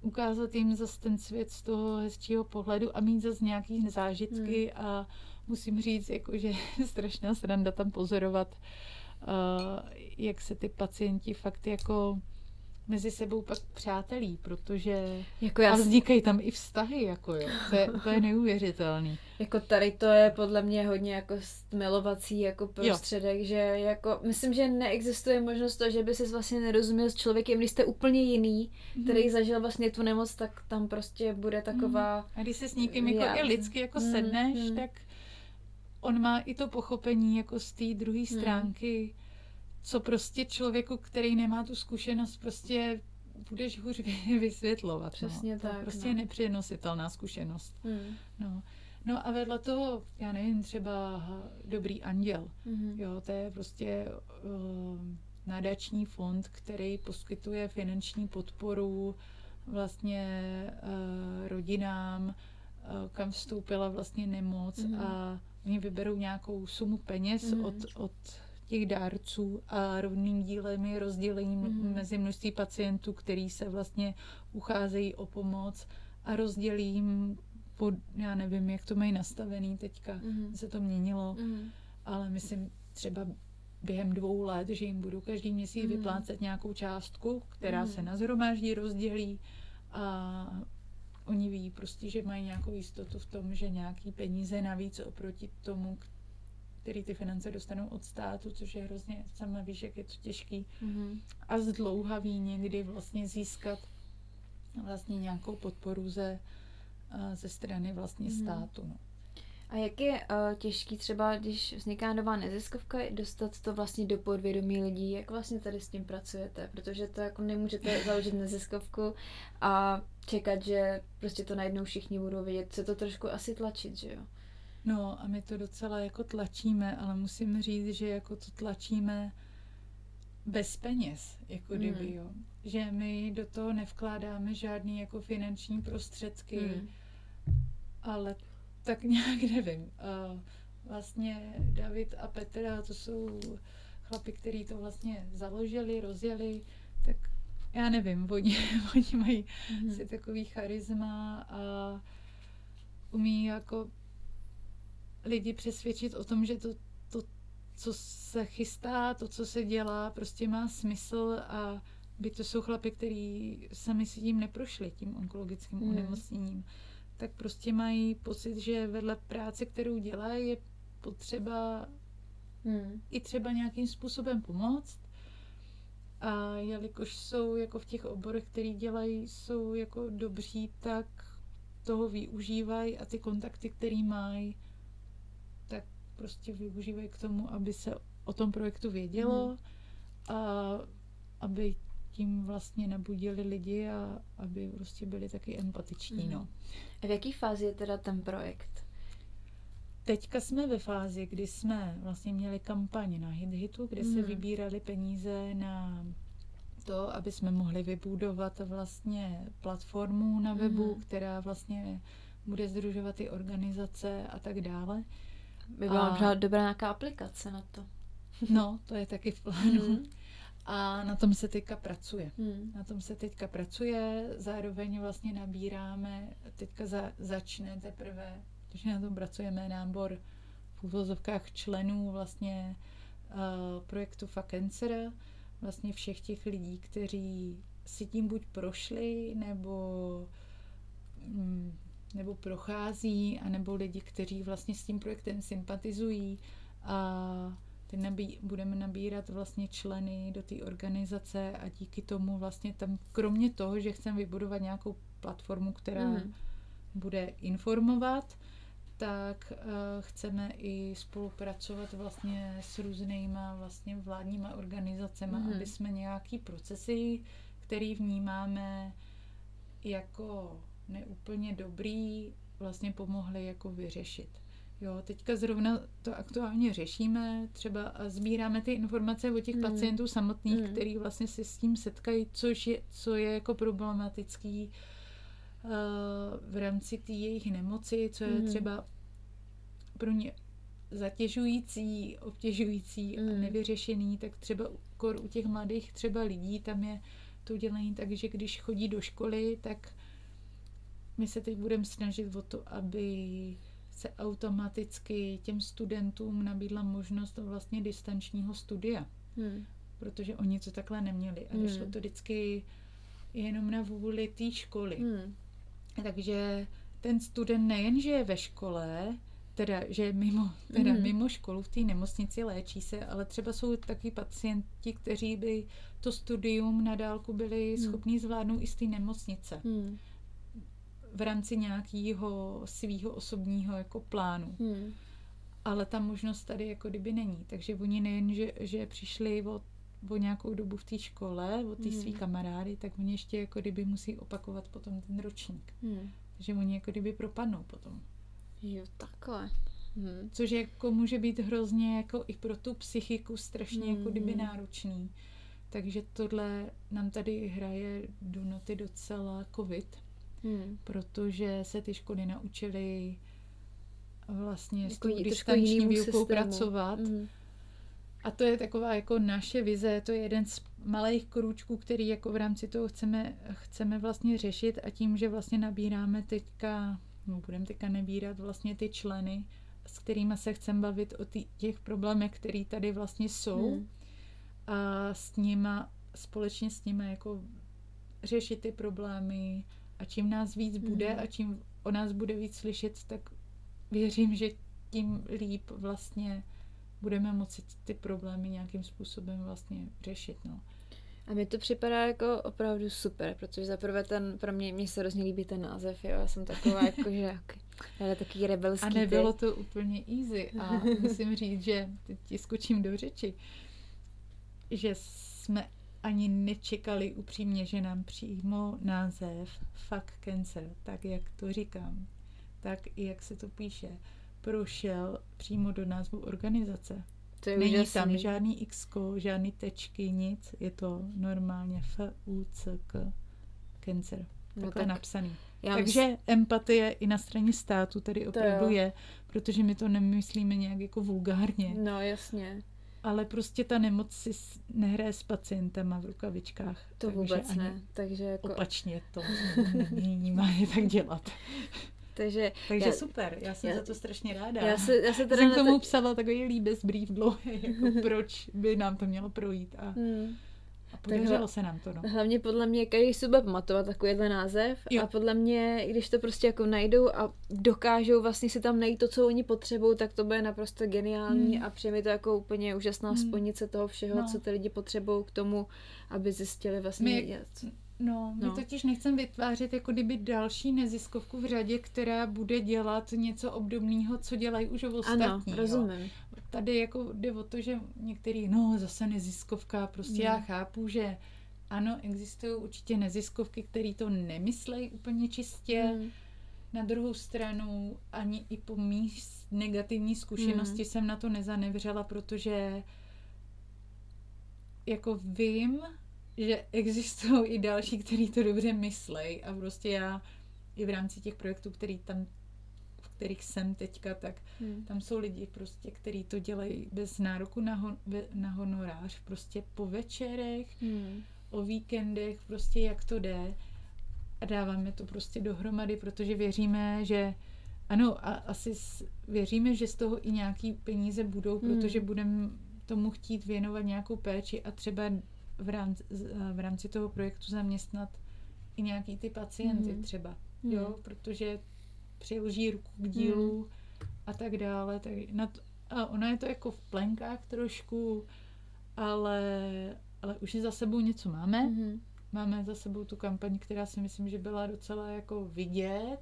ukázat jim zase ten svět z toho hezčího pohledu a mít zase nějaký zážitky hmm. a musím říct, jako, že je strašná sranda tam pozorovat, uh, jak se ty pacienti fakt jako mezi sebou pak přátelí, protože jako já... a vznikají tam i vztahy, jako jo. To je, to je neuvěřitelný. jako tady to je podle mě hodně jako milovací jako prostředek, jo. že jako myslím, že neexistuje možnost to, že by si vlastně nerozuměl s člověkem, když jste úplně jiný, mm. který zažil vlastně tu nemoc, tak tam prostě bude taková... Mm. A když se s někým jako já... i lidsky jako mm. sedneš, mm. tak on má i to pochopení jako z té druhé mm. stránky co prostě člověku, který nemá tu zkušenost, prostě budeš hůř vysvětlovat. No. Přesně no. tak. To prostě no. je nepřenositelná zkušenost. Hmm. No. no a vedle toho, já nevím, třeba Dobrý anděl. Hmm. Jo, to je prostě uh, nadační fond, který poskytuje finanční podporu vlastně uh, rodinám, uh, kam vstoupila vlastně nemoc hmm. a oni vyberou nějakou sumu peněz hmm. od, od těch dárců a rovným dílem je rozdělení mm. mezi množství pacientů, který se vlastně ucházejí o pomoc a rozdělí jim pod, já nevím, jak to mají nastavený teďka, mm. se to měnilo, mm. ale myslím třeba během dvou let, že jim budu každý měsíc mm. vyplácet nějakou částku, která mm. se nazhromáždí, rozdělí a oni ví prostě, že mají nějakou jistotu v tom, že nějaký peníze navíc oproti tomu, který ty finance dostanou od státu, což je hrozně, sama víš, jak je to těžký mm-hmm. a zdlouhavý někdy vlastně získat vlastně nějakou podporu ze, ze strany vlastně mm-hmm. státu. No. A jak je uh, těžký třeba, když vzniká nová neziskovka, dostat to vlastně do podvědomí lidí, jak vlastně tady s tím pracujete, protože to jako nemůžete založit neziskovku a čekat, že prostě to najednou všichni budou vědět, co to trošku asi tlačit, že jo? No a my to docela jako tlačíme, ale musím říct, že jako to tlačíme bez peněz, jako mm. kdyby, jo. Že my do toho nevkládáme žádný jako finanční prostředky, mm. ale tak nějak nevím. Uh, vlastně David a Petra, to jsou chlapi, kteří to vlastně založili, rozjeli, tak já nevím, oni, oni mají mm. si takový charisma a umí jako lidi přesvědčit o tom, že to, to, co se chystá, to, co se dělá, prostě má smysl a by to jsou chlapy, kteří sami si tím neprošli, tím onkologickým hmm. onemocněním, tak prostě mají pocit, že vedle práce, kterou dělají, je potřeba hmm. i třeba nějakým způsobem pomoct. A jelikož jsou jako v těch oborech, který dělají, jsou jako dobří, tak toho využívají a ty kontakty, který mají, prostě využívají k tomu, aby se o tom projektu vědělo mm. a aby tím vlastně nabudili lidi a aby prostě byli taky empatiční. Mm. No. A v jaký fázi je teda ten projekt? Teďka jsme ve fázi, kdy jsme vlastně měli kampaň na HitHitu, kde mm. se vybírali peníze na to, aby jsme mohli vybudovat vlastně platformu na webu, mm. která vlastně bude združovat ty organizace a tak dále. By byla a... dobrá nějaká aplikace na to. No, to je taky v plánu. Mm. A na tom se teďka pracuje. Mm. Na tom se teďka pracuje, zároveň vlastně nabíráme, teďka za, začne teprve, protože na tom pracujeme, nábor v úvozovkách členů vlastně uh, projektu Fakencer, vlastně všech těch lidí, kteří si tím buď prošli, nebo mm, nebo prochází, anebo lidi, kteří vlastně s tím projektem sympatizují a teď nabí, budeme nabírat vlastně členy do té organizace a díky tomu vlastně tam, kromě toho, že chceme vybudovat nějakou platformu, která mm. bude informovat, tak uh, chceme i spolupracovat vlastně s různýma vlastně vládníma organizacemi, mm. aby jsme nějaký procesy, který vnímáme jako neúplně dobrý, vlastně pomohli jako vyřešit. Jo, teďka zrovna to aktuálně řešíme, třeba a sbíráme ty informace o těch mm. pacientů samotných, mm. který vlastně se s tím setkají, což je, co je jako problematický uh, v rámci té jejich nemoci, co je mm. třeba pro ně zatěžující, obtěžující mm. a nevyřešený, tak třeba u těch mladých třeba lidí tam je to udělení tak, že když chodí do školy, tak my se teď budeme snažit o to, aby se automaticky těm studentům nabídla možnost vlastně distančního studia. Hmm. Protože oni to takhle neměli. A došlo hmm. to vždycky jenom na vůli té školy. Hmm. Takže ten student nejen, že je ve škole, teda, že je mimo, teda mm. mimo školu v té nemocnici léčí se, ale třeba jsou taky pacienti, kteří by to studium na dálku byli mm. schopni zvládnout i z té nemocnice. Mm v rámci nějakého svého osobního jako plánu. Hmm. Ale ta možnost tady jako kdyby není. Takže oni nejen, že, že přišli o, o nějakou dobu v té škole, o ty hmm. svý kamarády, tak oni ještě jako kdyby musí opakovat potom ten ročník. Hmm. Takže oni jako kdyby propadnou potom. Jo, takhle. Hmm. Což jako může být hrozně jako i pro tu psychiku strašně hmm. jako kdyby hmm. náročný. Takže tohle nám tady hraje do noty docela covid hmm. protože se ty školy naučily vlastně jako s tou distanční výukou pracovat. Hmm. A to je taková jako naše vize, to je jeden z malých krůčků, který jako v rámci toho chceme, chceme vlastně řešit a tím, že vlastně nabíráme teďka, no budeme teďka nabírat vlastně ty členy, s kterými se chceme bavit o těch problémech, které tady vlastně jsou hmm. a s nima, společně s nimi jako řešit ty problémy, a čím nás víc bude mm. a čím o nás bude víc slyšet, tak věřím, že tím líp vlastně budeme moci ty problémy nějakým způsobem vlastně řešit. No. A mi to připadá jako opravdu super, protože zaprvé ten, pro mě, mě se hrozně líbí ten název, jo, já jsem taková jako, že ale takový rebelský A nebylo to úplně easy a musím říct, že teď ti skočím do řeči, že jsme ani nečekali upřímně, že nám přímo název Fuck Cancer, tak jak to říkám, tak i jak se to píše, prošel přímo do názvu organizace. To je Není úžasný. tam žádný x žádný tečky, nic. Je to normálně F-U-C-K Cancer. No Takhle tak napsaný. Já Takže mysl... empatie i na straně státu tady opravdu je, protože my to nemyslíme nějak jako vulgárně. No jasně ale prostě ta nemoc si nehraje s pacientama v rukavičkách. To vůbec ne. Takže jako... Opačně to není má je tak dělat. Takže, Takže já, super, já jsem já, za to strašně ráda. Já, se, já se teda jsem k tomu psala takový líbez brief dlouhý, jako proč by nám to mělo projít. A, hmm. A podařilo se nám to, no. Hlavně podle mě každý si bude pamatovat takovýhle název jo. a podle mě, když to prostě jako najdou a dokážou vlastně si tam najít to, co oni potřebují, tak to bude naprosto geniální hmm. a přijde to jako úplně úžasná hmm. spojnice toho všeho, no. co ty lidi potřebují k tomu, aby zjistili vlastně... My, No, my no. totiž nechcem vytvářet jako kdyby další neziskovku v řadě, která bude dělat něco obdobného, co dělají už ostatní. Ano, rozumím. Jo. Tady jako jde o to, že některý, no zase neziskovka, prostě no. já chápu, že ano, existují určitě neziskovky, které to nemyslejí úplně čistě. Mm. Na druhou stranu ani i po mých negativní zkušenosti mm. jsem na to nezanevřela, protože jako vím, že existují i další, kteří to dobře myslej a prostě já i v rámci těch projektů, který tam v kterých jsem teďka, tak hmm. tam jsou lidi prostě, kteří to dělají bez nároku na, hon, na honorář, prostě po večerech, hmm. o víkendech, prostě jak to jde a dáváme to prostě dohromady, protože věříme, že ano, a asi věříme, že z toho i nějaký peníze budou, hmm. protože budeme tomu chtít věnovat nějakou péči a třeba v rámci, v rámci toho projektu zaměstnat i nějaký ty pacienty mm. třeba, mm. jo, protože přiloží ruku k dílu mm. a tak dále. Tak na to, a ona je to jako v plenkách trošku, ale, ale už za sebou něco máme. Mm. Máme za sebou tu kampaň, která si myslím, že byla docela jako vidět.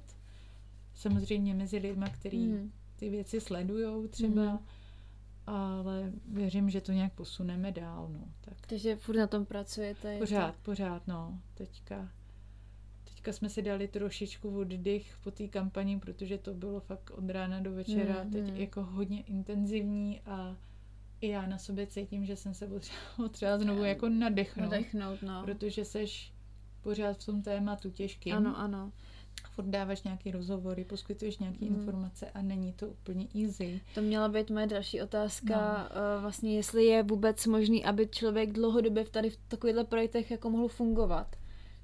Samozřejmě mezi lidma, kteří mm. ty věci sledují třeba. Mm ale věřím, že to nějak posuneme dál, no. Tak. Takže furt na tom pracujete? Pořád, to... pořád, no. Teďka, teďka jsme si dali trošičku oddych po té kampani, protože to bylo fakt od rána do večera mm, teď mm. jako hodně intenzivní a i já na sobě cítím, že jsem se potřeba, třeba znovu jako nadechnout. Nadechnout, no. Protože seš pořád v tom tématu těžkým. Ano, ano furt dáváš nějaké rozhovory, poskytuješ nějaké hmm. informace a není to úplně easy. To měla být moje další otázka, no. uh, vlastně jestli je vůbec možný, aby člověk dlouhodobě v tady v takovýchto projektech jako mohl fungovat.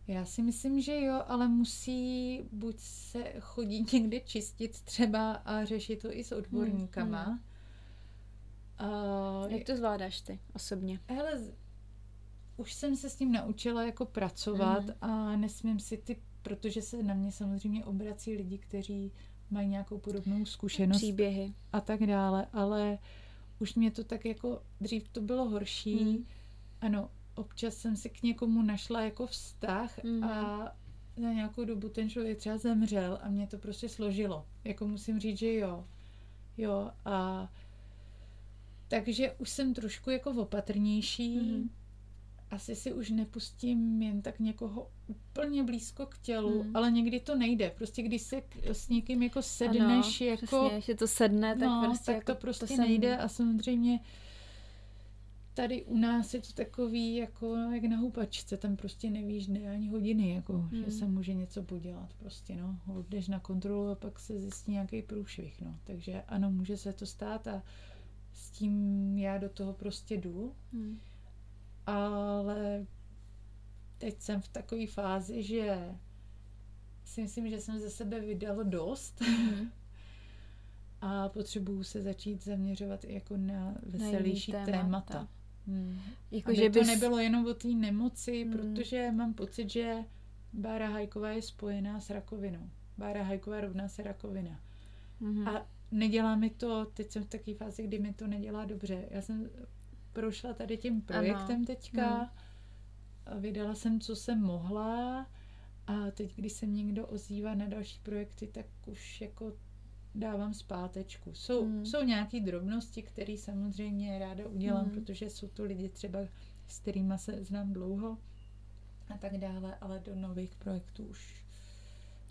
Já si myslím, že jo, ale musí buď se chodí někde čistit třeba a řešit to i s odborníkama. Hmm. Uh, Jak to zvládáš ty osobně? Hele, už jsem se s tím naučila jako pracovat mm. a nesmím si ty protože se na mě samozřejmě obrací lidi, kteří mají nějakou podobnou zkušenost. Příběhy. A tak dále, ale už mě to tak jako, dřív to bylo horší, hmm. ano, občas jsem si k někomu našla jako vztah hmm. a za nějakou dobu ten člověk třeba zemřel a mě to prostě složilo. Jako musím říct, že jo. Jo a takže už jsem trošku jako opatrnější. Hmm asi si už nepustím jen tak někoho úplně blízko k tělu, hmm. ale někdy to nejde. Prostě když se s někým jako sedneš, ano, jako... Přesně, že to sedne, tak no, prostě, tak jako to prostě to nejde a samozřejmě tady u nás je to takový jako jak na houpačce, tam prostě nevíš dne ani hodiny, jako, hmm. že se může něco podělat prostě, no. Jdeš na kontrolu a pak se zjistí nějaký průšvih, no. Takže ano, může se to stát a s tím já do toho prostě jdu. Hmm ale teď jsem v takové fázi, že si myslím, že jsem ze sebe vydala dost mm. a potřebuju se začít zaměřovat i jako na veselější na témata. témata. Hmm. Jako, Aby že bys... to nebylo jenom o té nemoci, hmm. protože mám pocit, že Bára Hajková je spojená s rakovinou. Bára Hajková rovná se rakovina. Hmm. A nedělá mi to, teď jsem v takové fázi, kdy mi to nedělá dobře. Já jsem prošla tady tím projektem ano. teďka. Hmm. Vydala jsem, co jsem mohla. A teď, když se někdo ozývá na další projekty, tak už jako dávám zpátečku. Jsou, hmm. jsou nějaké drobnosti, které samozřejmě ráda udělám, hmm. protože jsou to lidi třeba, s kterými se znám dlouho a tak dále, ale do nových projektů už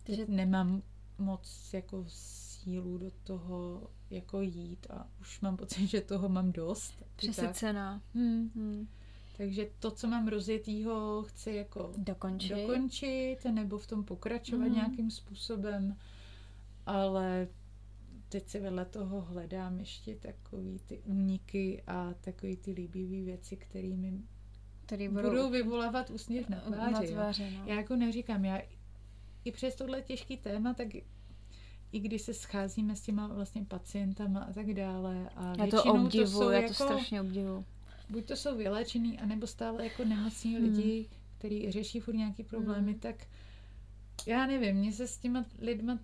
Takže... nemám moc jako sílu do toho jako jít a už mám pocit, že toho mám dost. Přesycená. Hmm. Hmm. Takže to, co mám rozjetýho, chci jako dokončit, dokončit nebo v tom pokračovat hmm. nějakým způsobem, ale teď si vedle toho hledám ještě takový ty úniky a takový ty líbivé věci, které mi Který budou, budou vyvolávat úsměv na tváři. Na tváři no. Já jako neříkám, já i přes tohle těžký téma, tak i když se scházíme s těma vlastně pacientama a tak dále. A já to obdivu, to já to jako, strašně obdivu. Buď to jsou vyléčený, anebo stále jako nemocní hmm. lidi, kteří řeší furt nějaký problémy, hmm. tak já nevím, mě se s těma lidma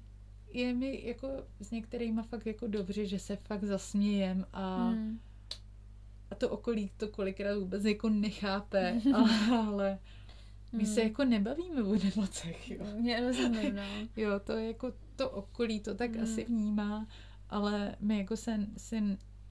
je mi jako s některýma fakt jako dobře, že se fakt zasmějem a hmm. a to okolí to kolikrát vůbec jako nechápe, ale My se jako nebavíme o nemocech, jo. Mě rozumím, no. jo, to je jako to okolí, to tak hmm. asi vnímá, ale my jako se, si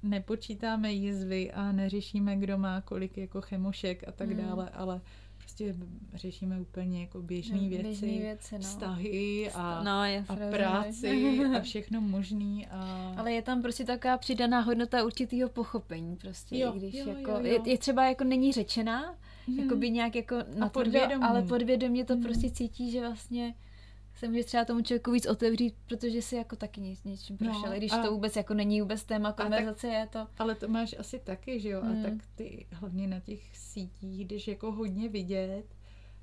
nepočítáme jizvy a neřešíme, kdo má kolik jako chemošek a tak hmm. dále, ale prostě řešíme úplně jako běžné věci, běžný věci no. vztahy a, no, a práci a všechno možný. A... Ale je tam prostě taková přidaná hodnota určitého pochopení prostě, jo, i když jo, jako, jo, jo. Je, je třeba jako není řečená, hmm. jako by nějak jako na podvědomí. ale podvědomě to hmm. prostě cítí, že vlastně se může třeba tomu člověku víc otevřít, protože si jako taky něč, něčím no, prošel, no, když a, to vůbec jako není vůbec téma konverzace, tak, je to... Ale to máš asi taky, že jo? Hmm. A tak ty hlavně na těch sítích jdeš jako hodně vidět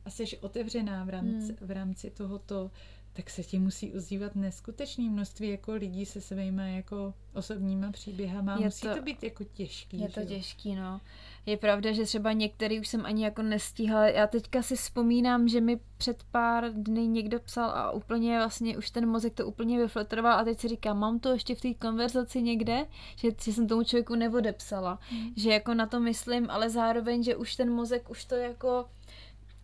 a jsi otevřená v rámci, hmm. v rámci tohoto, tak se ti musí ozývat neskutečné množství jako lidí se svýma jako osobníma příběhama. Je musí to, to být jako těžký. Je to těžký, no. Je pravda, že třeba některý už jsem ani jako nestíhala. Já teďka si vzpomínám, že mi před pár dny někdo psal a úplně vlastně už ten mozek to úplně vyfiltroval a teď si říkám, mám to ještě v té konverzaci někde, že, že jsem tomu člověku nevodepsala. Hmm. Že jako na to myslím, ale zároveň, že už ten mozek už to jako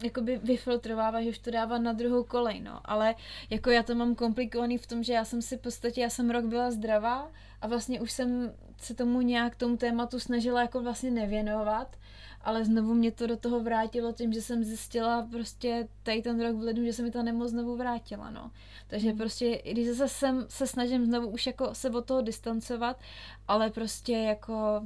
jakoby vyfiltrovává, že už to dává na druhou kolej, no. Ale jako já to mám komplikovaný v tom, že já jsem si v podstatě, já jsem rok byla zdravá a vlastně už jsem se tomu nějak tomu tématu snažila jako vlastně nevěnovat, ale znovu mě to do toho vrátilo tím, že jsem zjistila prostě tady ten rok v lednu, že se mi ta nemoc znovu vrátila, no. Takže hmm. prostě, když zase sem se snažím znovu už jako se od toho distancovat, ale prostě jako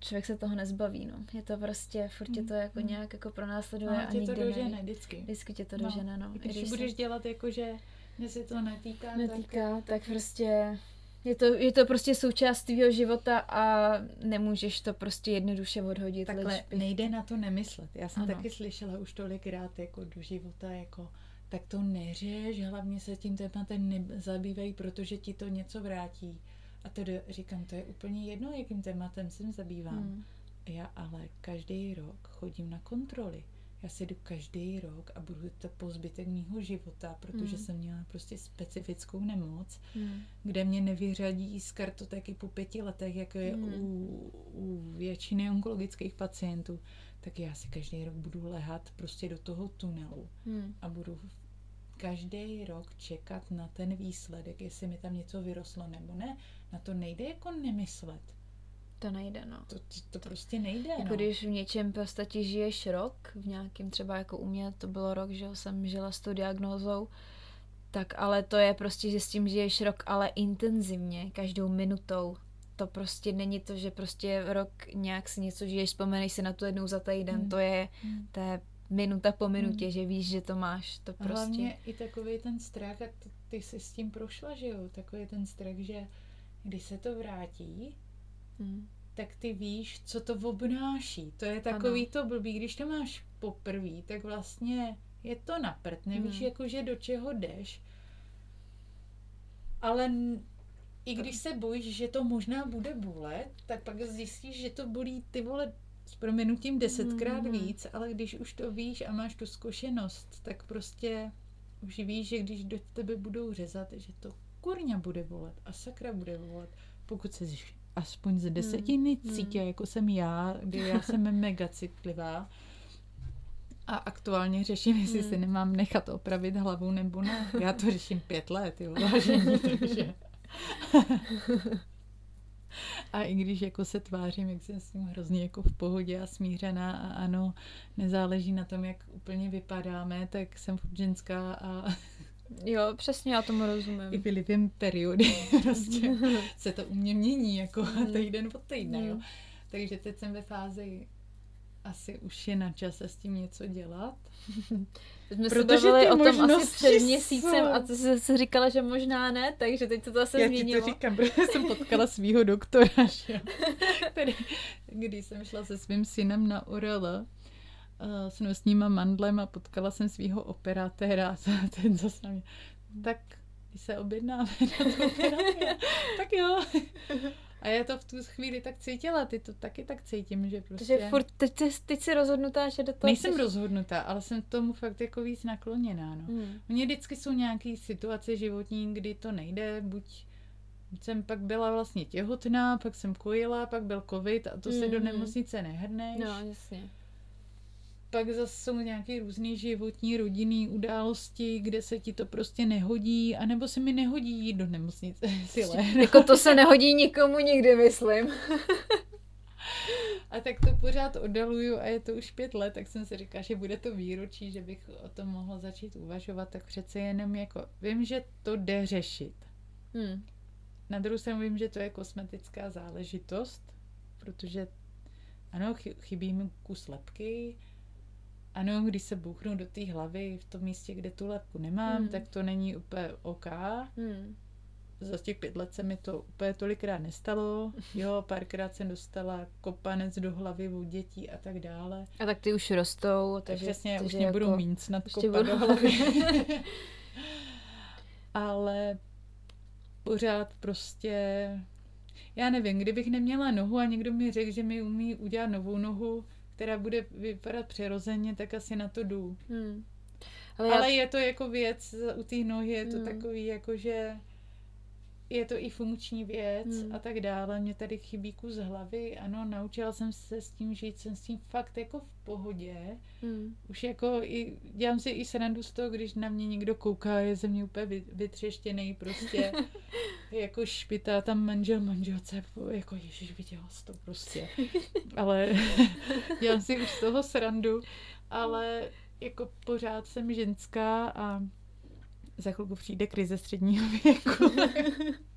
člověk se toho nezbaví, no. Je to prostě, furt tě to jako mm. nějak jako pronásleduje no, a tě to dožene vždycky. Vždycky tě to no. dožene, no. Když, když budeš se... dělat jako, že mě se to netýká, netýká tak, tak prostě je to, je to prostě součást tvýho života a nemůžeš to prostě jednoduše odhodit. Takhle nejde na to nemyslet. Já jsem ano. taky slyšela už tolikrát jako do života, jako tak to neřeš, hlavně se tím tématem nezabývají, protože ti to něco vrátí. A tedy říkám, to je úplně jedno, jakým tématem se zabývám. Hmm. Já ale každý rok chodím na kontroly. Já si jdu každý rok a budu to po zbytek mýho života, protože hmm. jsem měla prostě specifickou nemoc, hmm. kde mě nevyřadí z kartoteky po pěti letech, jako je hmm. u, u většiny onkologických pacientů, tak já si každý rok budu lehat prostě do toho tunelu hmm. a budu každý rok čekat na ten výsledek, jestli mi tam něco vyrostlo nebo ne. Na to nejde jako nemyslet. To nejde, no. To, to, to prostě nejde, Jako no. když v něčem prostě žiješ rok, v nějakém třeba jako u mě, to bylo rok, že jsem žila s tou diagnózou, tak ale to je prostě, že s tím žiješ rok, ale intenzivně, každou minutou. To prostě není to, že prostě rok nějak si něco žiješ, vzpomeneš si na to jednou za týden, hmm. to je, hmm. to je minuta po minutě, hmm. že víš, že to máš, to prostě. hlavně i takový ten strach, a ty jsi s tím prošla, že jo, takový ten strach, že když se to vrátí, hmm. tak ty víš, co to obnáší. To je takový ano. to blbý, když to máš poprvé, tak vlastně je to na prd, nevíš hmm. jako, že do čeho jdeš, ale i když se bojíš, že to možná bude bolet, tak pak zjistíš, že to bolí ty vole s proměnutím desetkrát mm. víc, ale když už to víš a máš tu zkušenost, tak prostě už víš, že když do tebe budou řezat, že to kurňa bude volat a sakra bude volat, pokud se aspoň z desetiny hmm. cítě, jako jsem já, kdy já jsem mega citlivá a aktuálně řeším, jestli hmm. si nemám nechat opravit hlavu nebo ne. Já to řeším pět let, jo, vážení, takže... A i když jako se tvářím, jak jsem s tím hrozně jako v pohodě a smířená a ano, nezáleží na tom, jak úplně vypadáme, tak jsem furt ženská a Jo, přesně, já tomu rozumím. I vylivím periody, prostě se to u mě mění, jako mm. týden od týdne, jo. Mm. Takže teď jsem ve fázi, asi už je na čase s tím něco dělat. jsme Protože se bavili o tom asi před měsícem jsou. a ty jsi, říkala, že možná ne, takže teď se to zase Já změnilo. Já ti to říkám, protože jsem potkala svého doktora, že? Který, když jsem šla se svým synem na oral, s nosníma mandlem a potkala jsem svého operatéra a ten zase na mě, tak když se objednáme na tu tak jo. A já to v tu chvíli tak cítila, ty to taky tak cítím, že prostě... Takže furt, teď, teď jsi rozhodnutá, že do toho Nejsem chceš... rozhodnutá, ale jsem tomu fakt jako víc nakloněná, no. Hmm. Mně vždycky jsou nějaké situace životní, kdy to nejde, buď jsem pak byla vlastně těhotná, pak jsem kojila, pak byl covid a to hmm. se do hmm. nemocnice nehrneš. No, jasně. Pak zase jsou nějaké různé životní, rodinné události, kde se ti to prostě nehodí, anebo se mi nehodí jít do nemocnice si Jako to se nehodí nikomu nikdy, myslím. A tak to pořád oddaluju a je to už pět let, tak jsem si říkala, že bude to výročí, že bych o tom mohla začít uvažovat, tak přece jenom jako, vím, že to jde řešit. Hmm. Na druhou stranu vím, že to je kosmetická záležitost, protože ano, chybí mi kus lepky, ano, když se bouchnu do té hlavy v tom místě, kde tu lepku nemám, hmm. tak to není úplně OK. Hmm za těch pět let se mi to úplně tolikrát nestalo. Jo, párkrát jsem dostala kopanec do hlavy u dětí a tak dále. A tak ty už rostou. Takže, přesně, takže už nebudu jako, mít snad kopat do hlavy. Ale pořád prostě, já nevím, kdybych neměla nohu a někdo mi řekl, že mi umí udělat novou nohu, která bude vypadat přirozeně, tak asi na to jdu. Hmm. Ale, Ale já... je to jako věc, u té nohy je to hmm. takový jako, že je to i funkční věc hmm. a tak dále. Mě tady chybí kus hlavy, ano, naučila jsem se s tím žít, jsem s tím fakt jako v pohodě. Hmm. Už jako i, dělám si i srandu z toho, když na mě někdo kouká, je ze mě úplně vytřeštěný prostě, jako špitá tam manžel, manželce, jako ježiš, viděla jsi to prostě. Ale dělám si už z toho srandu, ale jako pořád jsem ženská a za chvilku přijde krize středního věku.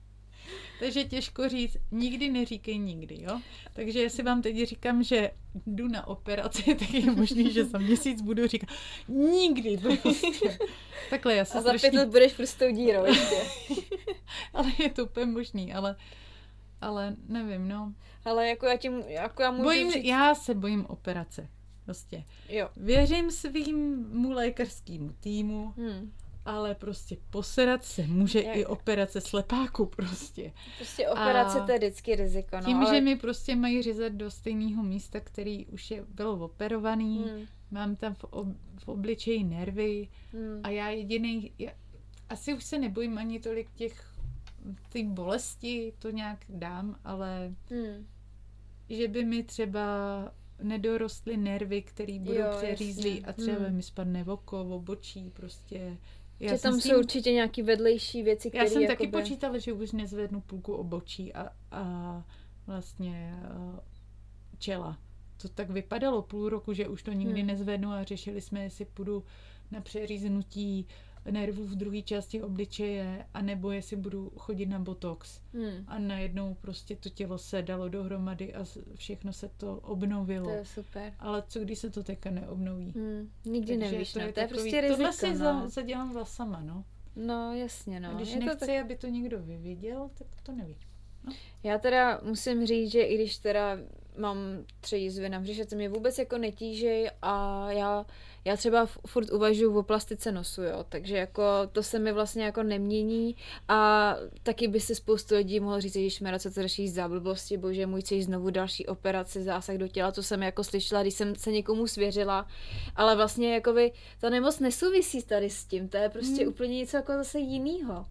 Takže těžko říct, nikdy neříkej nikdy, jo? Takže jestli vám teď říkám, že jdu na operaci, tak je možný, že za měsíc budu říkat nikdy prostě. Takhle já se A za strašný... pět let budeš prostě dírou ještě. ale je to úplně možný, ale ale nevím, no. Ale jako já tím, jako já můžu bojím, říct... Já se bojím operace. Prostě. Jo. Věřím svým lékařskému týmu. Hmm ale prostě poserat se může Jak? i operace slepáku prostě. Prostě operace a to je vždycky riziko. No, tím, ale... že mi prostě mají řezat do stejného místa, který už je, bylo operovaný, hmm. mám tam v, ob, v obličeji nervy hmm. a já jediný, já, asi už se nebojím ani tolik těch ty bolesti, to nějak dám, ale hmm. že by mi třeba nedorostly nervy, které budou přeřízlý a třeba hmm. mi spadne oko, obočí, prostě já že tam jsou tím, určitě nějaké vedlejší věci, které Já jsem jakoby... taky počítala, že už nezvednu půlku obočí a, a vlastně a čela. To tak vypadalo půl roku, že už to nikdy hmm. nezvednu a řešili jsme, jestli půjdu na přeříznutí nervů v druhé části obličeje, anebo jestli budu chodit na botox. Hmm. A najednou prostě to tělo se dalo dohromady a všechno se to obnovilo. To je super. Ale co když se to teďka neobnoví? Hmm. Nikdy Takže nevíš, to, no. je, to je prostě riziko. Tohle si no. za, zadělám vlasama, no. No, jasně, no. A když je nechci, to tak... aby to někdo vyviděl, tak to nevíš. No. Já teda musím říct, že i když teda mám tři jízvy na břiše, mě vůbec jako netížej a já já třeba furt uvažuji o plastice nosu, jo, takže jako to se mi vlastně jako nemění a taky by si spoustu lidí mohlo říct, že šmera, co to řeší za blbosti, bože můj, chceš znovu další operace, zásah do těla, to jsem jako slyšela, když jsem se někomu svěřila, ale vlastně jako by ta nemoc nesouvisí tady s tím, to je prostě hmm. úplně něco jako zase jinýho.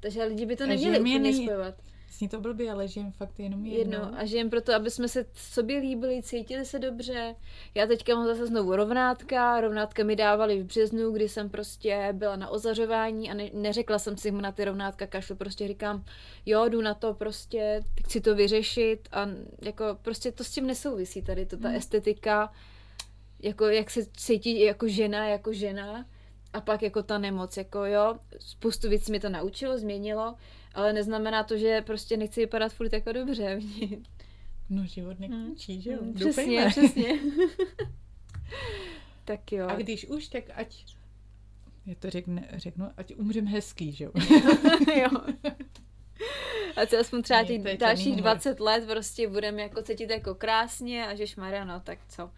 Takže lidi by to neměli úplně spojovat. Zní to blbě, ale žijem fakt jenom jedno. jedno. A žijem proto, aby jsme se sobě líbili, cítili se dobře. Já teďka mám zase znovu rovnátka. Rovnátka mi dávali v březnu, kdy jsem prostě byla na ozařování a ne, neřekla jsem si na ty rovnátka kašlu. Prostě říkám, jo, jdu na to prostě, chci to vyřešit a jako prostě to s tím nesouvisí tady, to ta hmm. estetika, jako jak se cítí jako žena, jako žena a pak jako ta nemoc, jako jo, spoustu věcí mi to naučilo, změnilo, ale neznamená to, že prostě nechci vypadat furt jako dobře. no život nekončí, hmm. že jo? Hmm, přesně, přesně. tak jo. A když už, tak ať já to řekne, řeknu, ať umřem hezký, že jo? jo. A co aspoň třeba těch dalších 20 let prostě budeme jako cítit jako krásně a že šmarja, no tak co?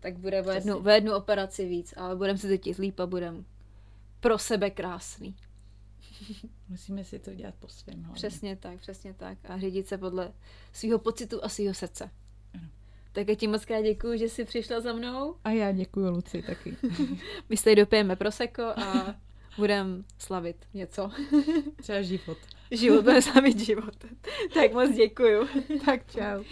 Tak bude v jednu, v jednu operaci víc, ale budeme se cítit líp a budeme pro sebe krásný. Musíme si to dělat po svém. Hlavně. Přesně tak, přesně tak. A řídit se podle svého pocitu a svého srdce. Ano. Tak já ti moc krát děkuji, že jsi přišla za mnou. A já děkuji Luci taky. My se dopijeme proseko a budeme slavit něco. Třeba život. Život, budeme slavit život. tak moc děkuji. tak čau.